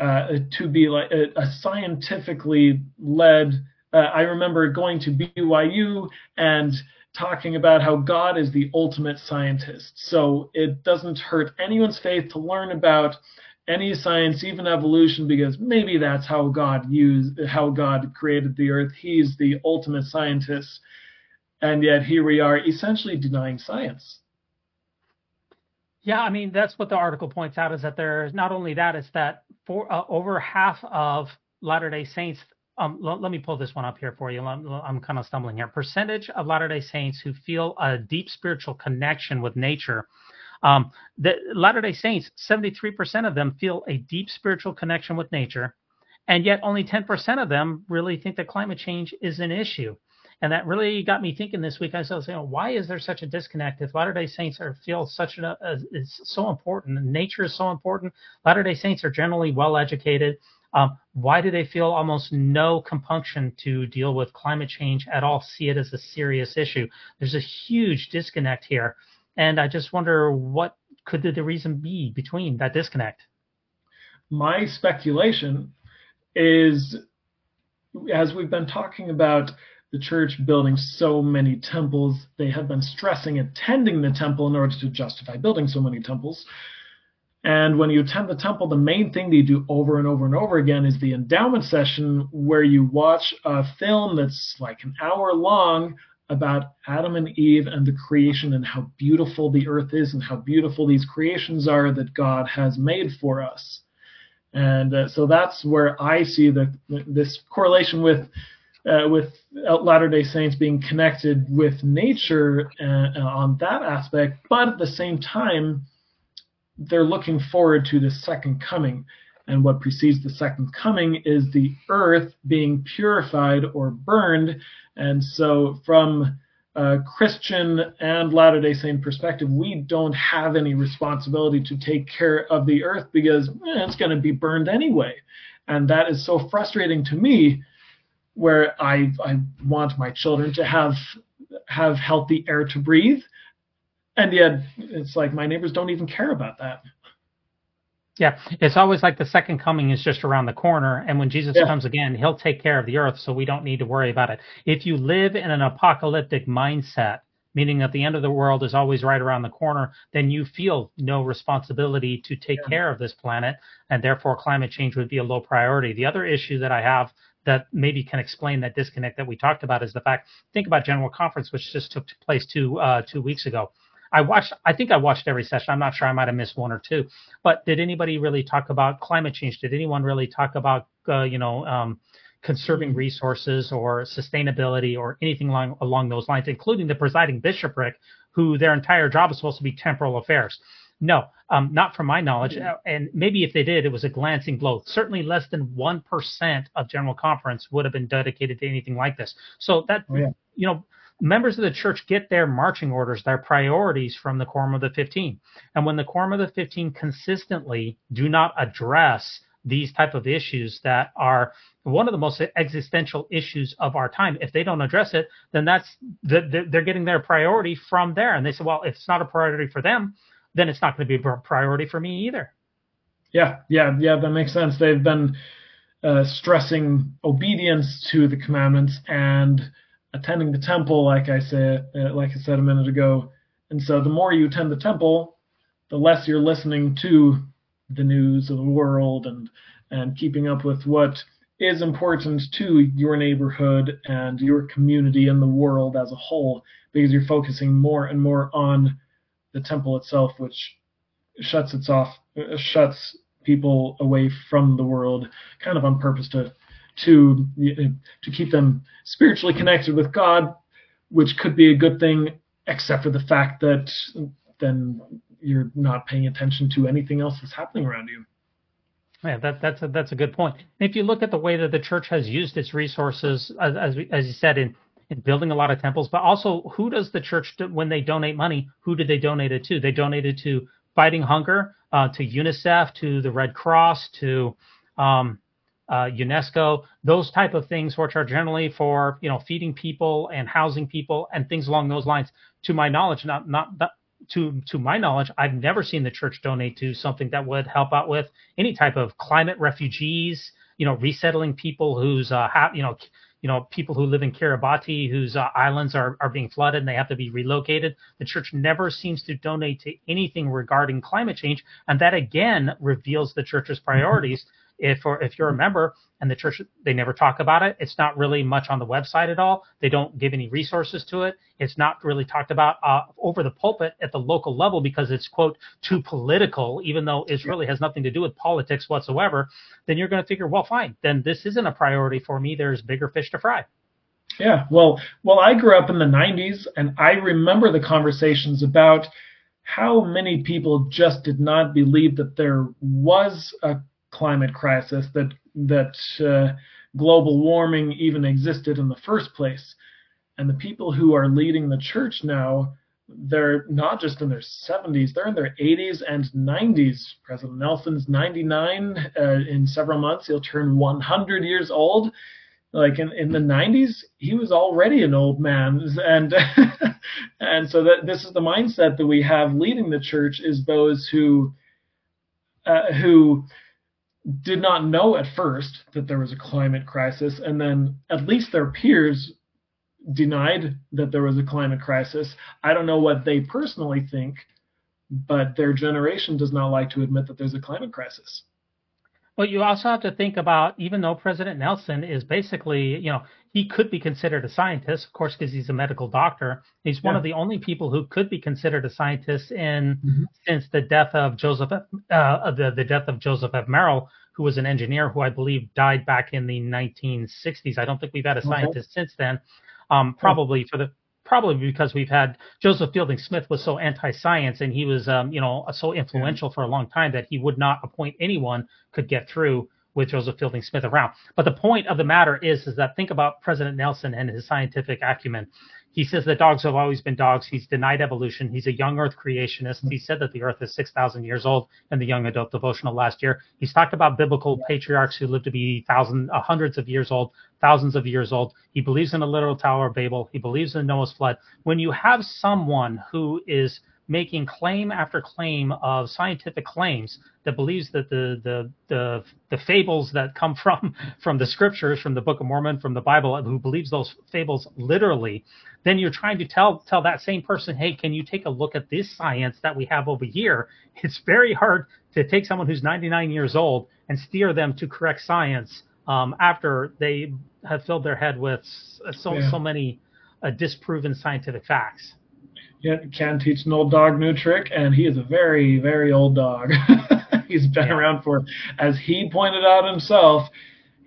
uh, to be like a, a scientifically led. Uh, I remember going to BYU and talking about how God is the ultimate scientist. So it doesn't hurt anyone's faith to learn about any science, even evolution, because maybe that's how God used, how God created the earth. He's the ultimate scientist, and yet here we are, essentially denying science. Yeah, I mean that's what the article points out is that there's not only that, it's that for uh, over half of Latter Day Saints. Um, l- let me pull this one up here for you. I'm, kind of stumbling here. Percentage of Latter Day Saints who feel a deep spiritual connection with nature. Um, the Latter Day Saints, 73% of them feel a deep spiritual connection with nature, and yet only 10% of them really think that climate change is an issue. And that really got me thinking this week. I was saying, why is there such a disconnect? If Latter Day Saints are feel such a uh, is so important, nature is so important. Latter Day Saints are generally well educated. Um, why do they feel almost no compunction to deal with climate change at all? See it as a serious issue. There's a huge disconnect here, and I just wonder what could the reason be between that disconnect. My speculation is, as we've been talking about the church building so many temples, they have been stressing attending the temple in order to justify building so many temples. And when you attend the temple, the main thing that you do over and over and over again is the endowment session, where you watch a film that's like an hour long about Adam and Eve and the creation and how beautiful the earth is and how beautiful these creations are that God has made for us. And uh, so that's where I see the this correlation with uh, with Latter Day Saints being connected with nature uh, on that aspect, but at the same time, they're looking forward to the second coming. And what precedes the second coming is the earth being purified or burned. And so, from a Christian and Latter day Saint perspective, we don't have any responsibility to take care of the earth because eh, it's going to be burned anyway. And that is so frustrating to me where I, I want my children to have have healthy air to breathe and yet it's like my neighbors don't even care about that yeah, it's always like the second coming is just around the corner, and when Jesus yeah. comes again, he'll take care of the earth, so we don't need to worry about it. If you live in an apocalyptic mindset, meaning that the end of the world is always right around the corner, then you feel no responsibility to take yeah. care of this planet, and therefore climate change would be a low priority. The other issue that I have that maybe can explain that disconnect that we talked about is the fact think about General Conference, which just took place two uh, two weeks ago. I watched. I think I watched every session. I'm not sure. I might have missed one or two. But did anybody really talk about climate change? Did anyone really talk about uh, you know um, conserving mm-hmm. resources or sustainability or anything along along those lines, including the presiding bishopric, who their entire job is supposed to be temporal affairs? No, um, not from my knowledge. Mm-hmm. Uh, and maybe if they did, it was a glancing blow. Certainly less than 1% of General Conference would have been dedicated to anything like this. So that, oh, yeah. you know, members of the church get their marching orders, their priorities from the Quorum of the 15. And when the Quorum of the 15 consistently do not address these type of issues that are one of the most existential issues of our time. If they don't address it, then that's they're getting their priority from there. And they say, well, if it's not a priority for them, then it's not going to be a priority for me either. Yeah, yeah, yeah. That makes sense. They've been uh, stressing obedience to the commandments and attending the temple, like I said, uh, like I said a minute ago. And so the more you attend the temple, the less you're listening to the news of the world and and keeping up with what is important to your neighborhood and your community and the world as a whole because you're focusing more and more on the temple itself which shuts its off uh, shuts people away from the world kind of on purpose to to to keep them spiritually connected with God, which could be a good thing, except for the fact that then you're not paying attention to anything else that's happening around you. Yeah, that, that's a, that's a good point. If you look at the way that the church has used its resources, as as, as you said, in in building a lot of temples, but also who does the church do, when they donate money? Who do they donate it to? They donate it to fighting hunger, uh, to UNICEF, to the Red Cross, to um, uh, UNESCO, those type of things, which are generally for you know feeding people and housing people and things along those lines. To my knowledge, not not, not to to my knowledge, I've never seen the church donate to something that would help out with any type of climate refugees, you know, resettling people who's uh, ha- you know you know people who live in Kiribati whose uh, islands are are being flooded and they have to be relocated. The church never seems to donate to anything regarding climate change, and that again reveals the church's priorities. Mm-hmm if or if you're a member and the church they never talk about it it's not really much on the website at all. They don't give any resources to it. It's not really talked about uh, over the pulpit at the local level because it's quote too political even though it really has nothing to do with politics whatsoever then you're going to figure well fine then this isn't a priority for me. There's bigger fish to fry. Yeah well well i grew up in the 90s and i remember the conversations about how many people just did not believe that there was a climate crisis, that that uh, global warming even existed in the first place. And the people who are leading the church now, they're not just in their 70s, they're in their 80s and 90s. President Nelson's 99 uh, in several months. He'll turn 100 years old. Like in, in the 90s, he was already an old man, and *laughs* and so that this is the mindset that we have leading the church is those who uh, who did not know at first that there was a climate crisis, and then at least their peers denied that there was a climate crisis. I don't know what they personally think, but their generation does not like to admit that there's a climate crisis. Well, you also have to think about even though President Nelson is basically, you know, he could be considered a scientist, of course, because he's a medical doctor. He's yeah. one of the only people who could be considered a scientist in mm-hmm. since the death of Joseph, uh, the the death of Joseph F. Merrill, who was an engineer who I believe died back in the 1960s. I don't think we've had a scientist okay. since then. Um, probably for the probably because we've had Joseph Fielding Smith was so anti-science and he was um, you know so influential for a long time that he would not appoint anyone could get through with Joseph Fielding Smith around. But the point of the matter is is that think about President Nelson and his scientific acumen. He says that dogs have always been dogs. He's denied evolution. He's a young Earth creationist. He said that the Earth is 6,000 years old in the Young Adult Devotional last year. He's talked about biblical patriarchs who lived to be thousands, uh, hundreds of years old, thousands of years old. He believes in a literal Tower of Babel. He believes in Noah's flood. When you have someone who is making claim after claim of scientific claims that believes that the the the, the fables that come from *laughs* from the scriptures from the book of mormon from the bible who believes those fables literally then you're trying to tell tell that same person hey can you take a look at this science that we have over here *laughs* it's very hard to take someone who's 99 years old and steer them to correct science um, after they have filled their head with so yeah. so many uh, disproven scientific facts can teach an old dog new trick, and he is a very, very old dog. *laughs* He's been yeah. around for, as he pointed out himself,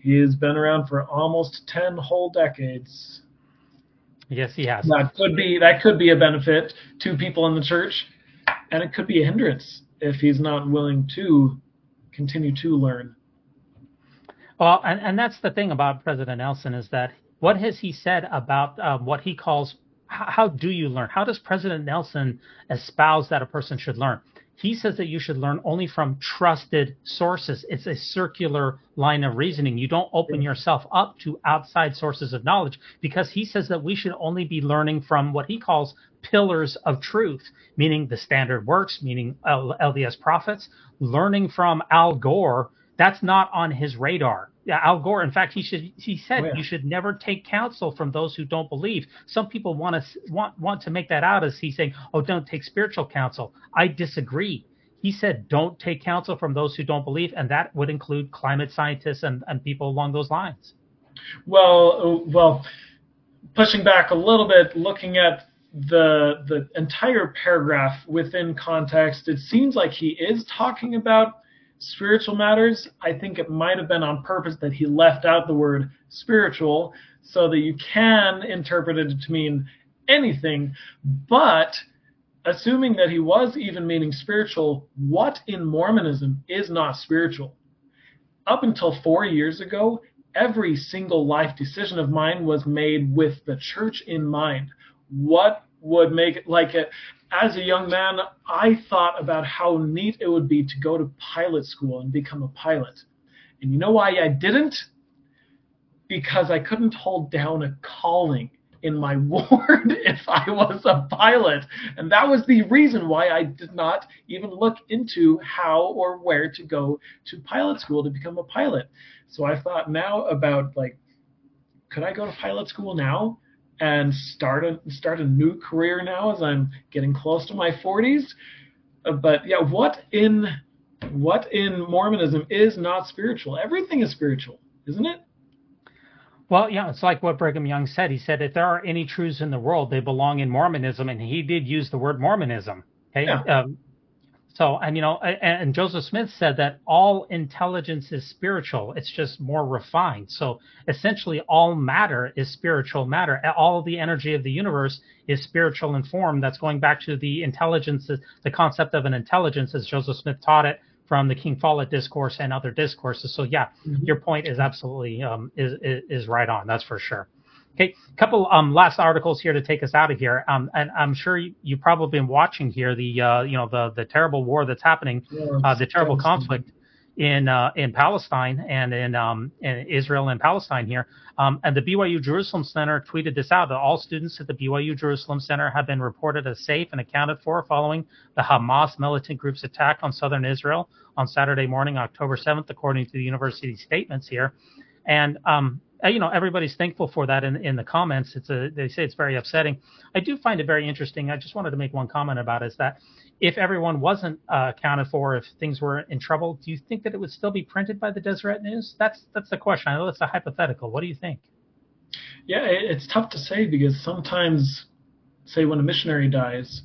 he has been around for almost ten whole decades. Yes, he has. That could be that could be a benefit to people in the church, and it could be a hindrance if he's not willing to continue to learn. Well, and, and that's the thing about President Nelson is that what has he said about um, what he calls how do you learn? How does President Nelson espouse that a person should learn? He says that you should learn only from trusted sources. It's a circular line of reasoning. You don't open yourself up to outside sources of knowledge because he says that we should only be learning from what he calls pillars of truth, meaning the standard works, meaning LDS prophets, learning from Al Gore. That's not on his radar Al Gore. In fact, he should he said oh, yeah. you should never take counsel from those who don't believe. Some people want to want want to make that out as he's saying, "Oh, don't take spiritual counsel." I disagree. He said, "Don't take counsel from those who don't believe," and that would include climate scientists and, and people along those lines. Well, well, pushing back a little bit, looking at the the entire paragraph within context, it seems like he is talking about spiritual matters, I think it might have been on purpose that he left out the word spiritual so that you can interpret it to mean anything. But assuming that he was even meaning spiritual, what in Mormonism is not spiritual? Up until four years ago, every single life decision of mine was made with the church in mind. What would make it like it as a young man, I thought about how neat it would be to go to pilot school and become a pilot. And you know why I didn't? Because I couldn't hold down a calling in my *laughs* ward if I was a pilot. And that was the reason why I did not even look into how or where to go to pilot school to become a pilot. So I thought now about like, could I go to pilot school now? And start a start a new career now as I'm getting close to my 40s. Uh, but yeah, what in what in Mormonism is not spiritual? Everything is spiritual, isn't it? Well, yeah, it's like what Brigham Young said. He said if there are any truths in the world, they belong in Mormonism, and he did use the word Mormonism. Okay, yeah. um, so, and you know, and, and, Joseph Smith said that all intelligence is spiritual. It's just more refined. So, essentially, all matter is spiritual matter. All the energy of the universe is spiritual in form. That's going back to the intelligence, the concept of an intelligence, as Joseph Smith taught it from the King Follett discourse and other discourses. So, yeah, mm-hmm. your point is absolutely um, is, is is right on. That's for sure. Okay, a couple um, last articles here to take us out of here. Um, and I'm sure you, have probably been watching here the uh, you know the the terrible war that's happening, yeah, uh, the terrible conflict in uh, in Palestine and in, um, in Israel and Palestine here. Um, and the BYU Jerusalem Center tweeted this out that all students at the BYU Jerusalem Center have been reported as safe and accounted for following the Hamas militant group's attack on southern Israel on Saturday morning, October 7th, according to the university statements here. And um, you know everybody's thankful for that in, in the comments. It's a they say it's very upsetting. I do find it very interesting. I just wanted to make one comment about it, is that if everyone wasn't uh, accounted for if things were in trouble do you think that it would still be printed by the deseret news? That's that's the question. I know it's a hypothetical. What do you think? Yeah it's tough to say because sometimes say when a missionary dies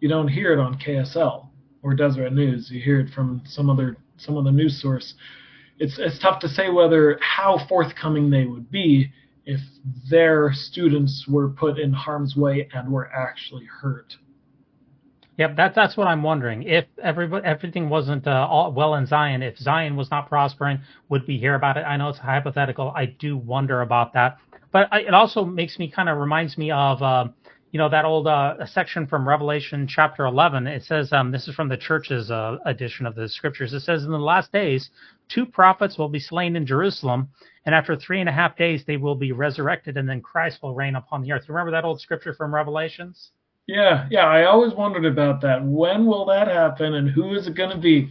you don't hear it on ksl or deseret news. You hear it from some other some other news source it's it's tough to say whether how forthcoming they would be if their students were put in harm's way and were actually hurt. Yep, that's that's what I'm wondering. If everybody, everything wasn't uh, all well in Zion, if Zion was not prospering, would we hear about it? I know it's hypothetical. I do wonder about that. But I, it also makes me kind of reminds me of, uh, you know, that old uh, section from Revelation chapter 11. It says, um, this is from the church's uh, edition of the scriptures. It says, in the last days, two prophets will be slain in Jerusalem, and after three and a half days, they will be resurrected, and then Christ will reign upon the earth. Remember that old scripture from Revelations? Yeah, yeah. I always wondered about that. When will that happen, and who is it going to be?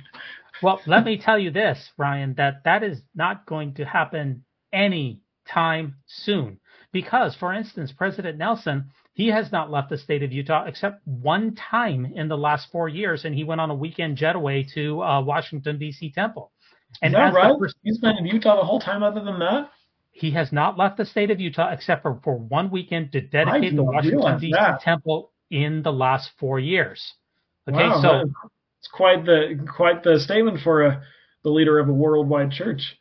Well, let me tell you this, Ryan, that that is not going to happen any time soon. Because, for instance, President Nelson, he has not left the state of Utah except one time in the last four years, and he went on a weekend jetaway to uh, Washington D.C. Temple. And is that right? He's been in Utah the whole time. Other than that, he has not left the state of Utah except for, for one weekend to dedicate the Washington D.C. Temple in the last four years. Okay, wow, so it's quite the quite the statement for a the leader of a worldwide church.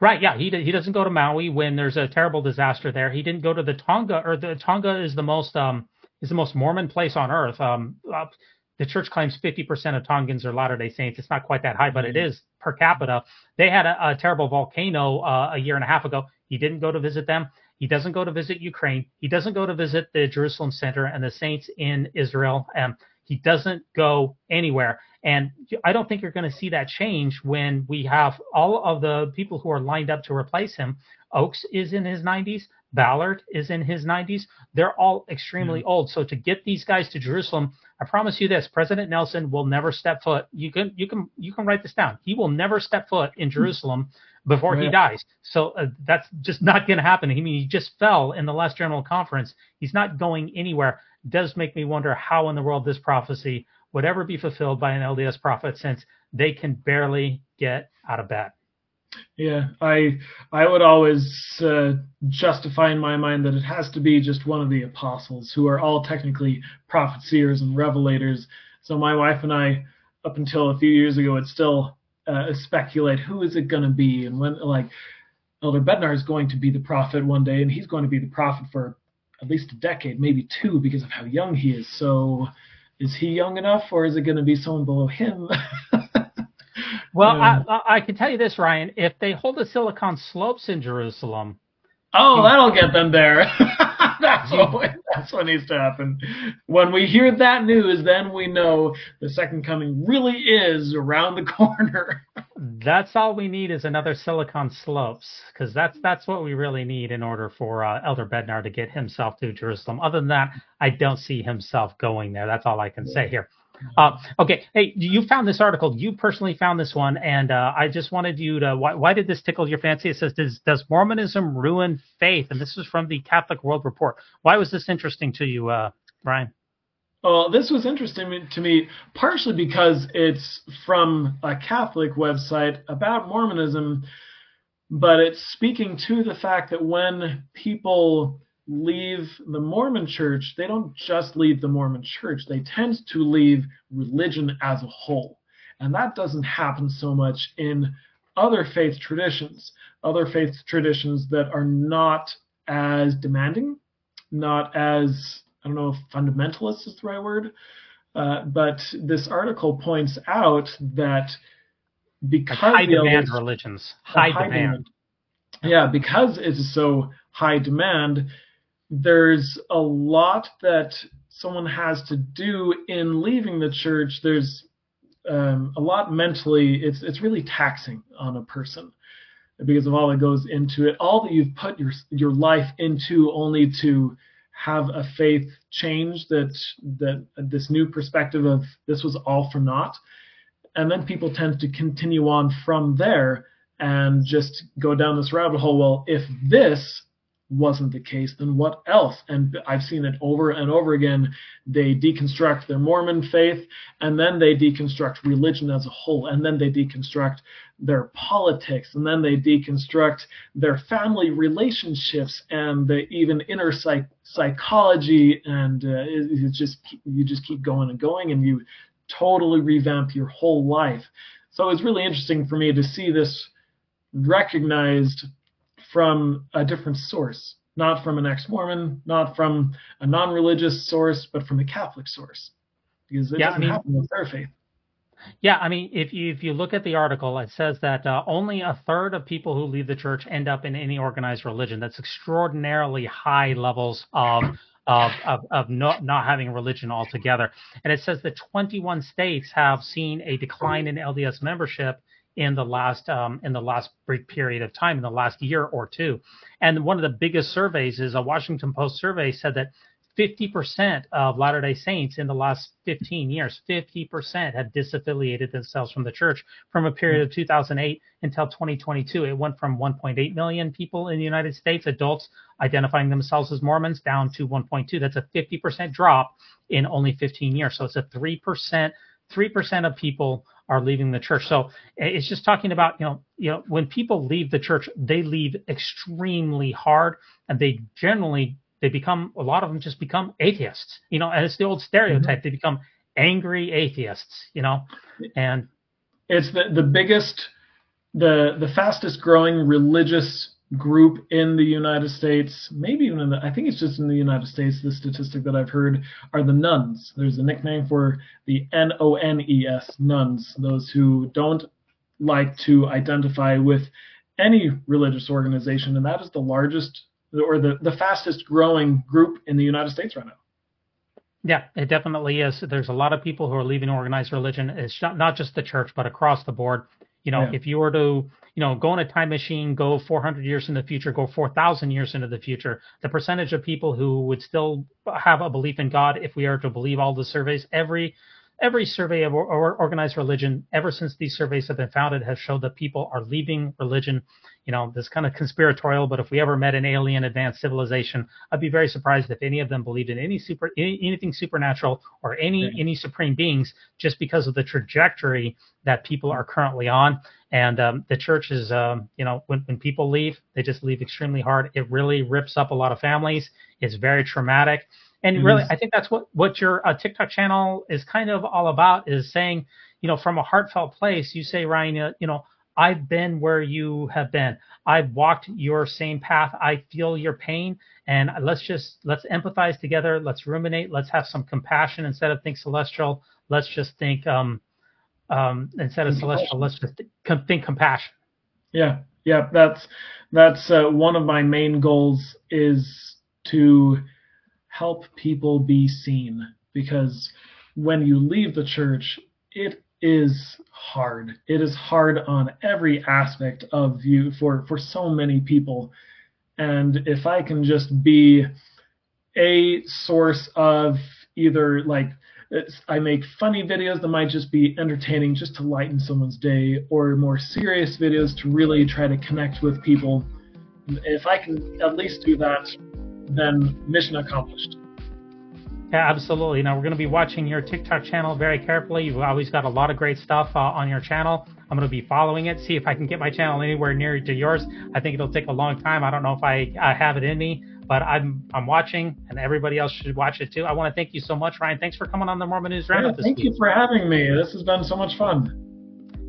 Right. Yeah. He he doesn't go to Maui when there's a terrible disaster there. He didn't go to the Tonga or the Tonga is the most um is the most Mormon place on earth. Um, uh, the church claims 50% of Tongans are Latter Day Saints. It's not quite that high, but it mm-hmm. per capita. They had a, a terrible volcano uh, a year and a half ago. He didn't go to visit them. He doesn't go to visit Ukraine. He doesn't go to visit the Jerusalem Center and the saints in Israel. Um, he doesn't go anywhere. And I don't think you're going to see that change when we have all of the people who are lined up to replace him. Oaks is in his 90s. Ballard is in his 90s. They're all extremely mm-hmm. old. So to get these guys to Jerusalem, I promise you this: President Nelson will never step foot. You can you can you can write this down. He will never step foot in hmm. Jerusalem before he dies. So uh, that's just not going to happen. I mean, he just fell in the last general conference. He's not going anywhere. Does make me wonder how in the world this prophecy would ever be fulfilled by an LDS prophet, since they can barely get out of bed. Yeah, I I would always uh, justify in my mind that it has to be just one of the apostles who are all technically prophet seers and revelators. So my wife and I, up until a few years ago, would still uh, speculate who is it going to be and when like Elder Bednar is going to be the prophet one day, and he's going to be the prophet for at least a decade, maybe two, because of how young he is. So, is he young enough, or is it going to be someone below him? *laughs* Well, yeah. I, I can tell you this, Ryan. If they hold the Silicon Slopes in Jerusalem, oh, that'll get them there. *laughs* that's what that's what needs to happen. When we hear that news, then we know the second coming really is around the *laughs* corner. That's all we need is another Silicon Slopes, because that's that's what we really need in order for uh, Elder Bednar to get himself to Jerusalem. Other than that, I don't see himself going there. That's all I can say here. Uh, okay, hey, you found this article. You personally found this one, and uh, I just wanted you to. Why, why, did this tickle your fancy? It says, does, "Does Mormonism ruin faith?" And this is from the Catholic World Report. Why was this interesting to you, uh, Brian? Well, this was interesting to me partially because it's from a Catholic website about Mormonism, but it's speaking to the fact that when people leave the Mormon church, they don't just leave the Mormon church, they tend to leave religion as a whole. And that doesn't happen so much in other faith traditions, other faith traditions that are not as demanding, not as, I don't know if fundamentalist is the right word, uh, but this article points out that because like high demand religions, high, high demand. demand. Yeah, because it's so high demand, there's a lot that someone has to do in leaving the church. There's um, a lot mentally. It's it's really taxing on a person because of all that goes into it. All that you've put your your life into, only to have a faith change that that this new perspective of this was all for naught. And then people tend to continue on from there and just go down this rabbit hole. Well, if this wasn't the case, then what else? And I've seen it over and over again. They deconstruct their Mormon faith, and then they deconstruct religion as a whole, and then they deconstruct their politics, and then they deconstruct their family relationships and the even inner psych- psychology, and uh, it, it just you just keep going and going, and you totally revamp your whole life. So it's really interesting for me to see this recognized from a different source, not from an ex-Mormon, not from a non-religious source, but from a Catholic source, because it Yeah, doesn't mean- happen with their faith. Yeah, I mean, if you if you look at the article, it says that uh, only a third of people who leave the church end up in any organized religion. That's extraordinarily high levels of of of, of not not having religion altogether. And it says that 21 states have seen a decline in LDS membership in the last um, in the last brief period of time, in the last year or two. And one of the biggest surveys is a Washington Post survey said that 50% of Latter day Saints in the last 15 years, 50% have disaffiliated themselves from the church from a period of 2008 until 2022. It went from 1.8 million people in the United States, adults identifying themselves as Mormons, down to 1.2. That's a 50% drop in only 15 years. So it's a 3%, 3% of people are leaving the church. So it's just talking about, you know, you know, when people leave the church, they leave extremely hard and they generally they become a lot of them just become atheists you know and it's the old stereotype they become angry atheists you know and It's the, the biggest, the the fastest growing religious group in the United States, maybe even in the, I think it's just in the United States, the statistic that I've heard are the nones. There's a nickname for the N O N E S, nones, those who don't like to identify with any religious organization, and that is the largest or the, the fastest growing group in the United States right now. yeah it definitely is there's a lot of people who are leaving organized religion it's not, not just the church but across the board you know Yeah. if you were to you know go in a time machine go 400 years in the future go 4000 years into the future the percentage of people who would still have a belief in god if we are to believe all the surveys every every survey of or, or organized religion ever since these surveys have been founded has showed that people are leaving religion you know this kind of conspiratorial but if we ever met an alien advanced civilization i'd be very surprised if any of them believed in any super any, anything supernatural or any any supreme beings just because of the trajectory that people are currently on. And um, the church is um, you know when, when people leave they just leave extremely hard. It really rips up a lot of families. It's very traumatic and It really i think that's what what your uh, tiktok channel is kind of all about is saying you know from a heartfelt place you say ryan uh, you know i've been where you have been. I've walked your same path. I feel your pain. And let's just let's empathize together. Let's ruminate. Let's have some compassion instead of think celestial. Let's just think um um instead of celestial let's just com- think compassion. Yeah, yeah, that's that's uh, one of my main goals is to help people be seen because when you leave the church, it is hard. It is hard on every aspect of you for for so many people. And if I can just be a source of either like I make funny videos that might just be entertaining just to lighten someone's day, or more serious videos to really try to connect with people. If I can at least do that, then mission accomplished. Yeah, absolutely. Now we're going to be watching your TikTok channel very carefully. You've always got a lot of great stuff uh, on your channel. I'm going to be following it, see if I can get my channel anywhere near to yours. I think it'll take a long time. I don't know if I, I have it in me, but I'm I'm watching, and everybody else should watch it too. I want to thank you so much, Ryan. Thanks for coming on the Mormon News Roundup this thank week. you for having me. This has been so much fun.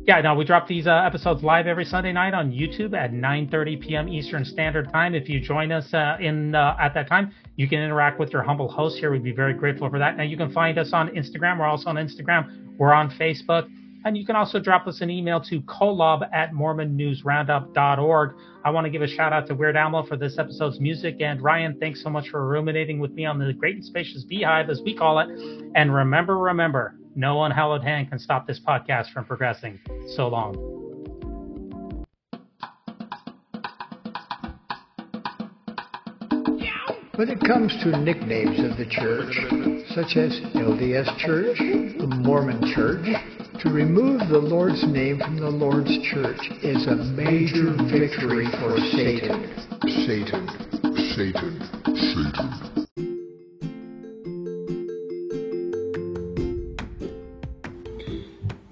Yeah, no, we drop these uh, episodes live every Sunday night on YouTube at 9:30 p.m. Eastern Standard Time. If you join us uh, in uh, at that time, you can interact with your humble host here. We'd be very grateful for that. Now you can find us on Instagram. We're also on Instagram. We're on Facebook. And you can also drop us an email to kolob at mormonnewsroundup.org. I want to give a shout out to Weird Alma for this episode's music. And Ryan, thanks so much for ruminating with me on the great and spacious beehive, as we call it. And remember, remember, no unhallowed hand can stop this podcast from progressing. So long. When it comes to nicknames of the church, such as LDS Church, the Mormon Church, to remove the Lord's name from the Lord's church is a major victory for Satan. Satan, Satan, Satan.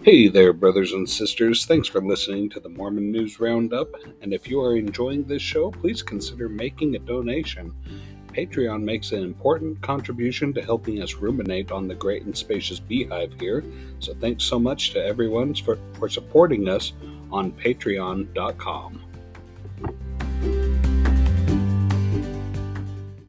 Hey there, brothers and sisters. Thanks for listening to the Mormon News Roundup. And if you are enjoying this show, please consider making a donation. Patreon makes an important contribution to helping us ruminate on the great and spacious beehive here. So thanks so much to everyone for, for supporting us on patreon.com.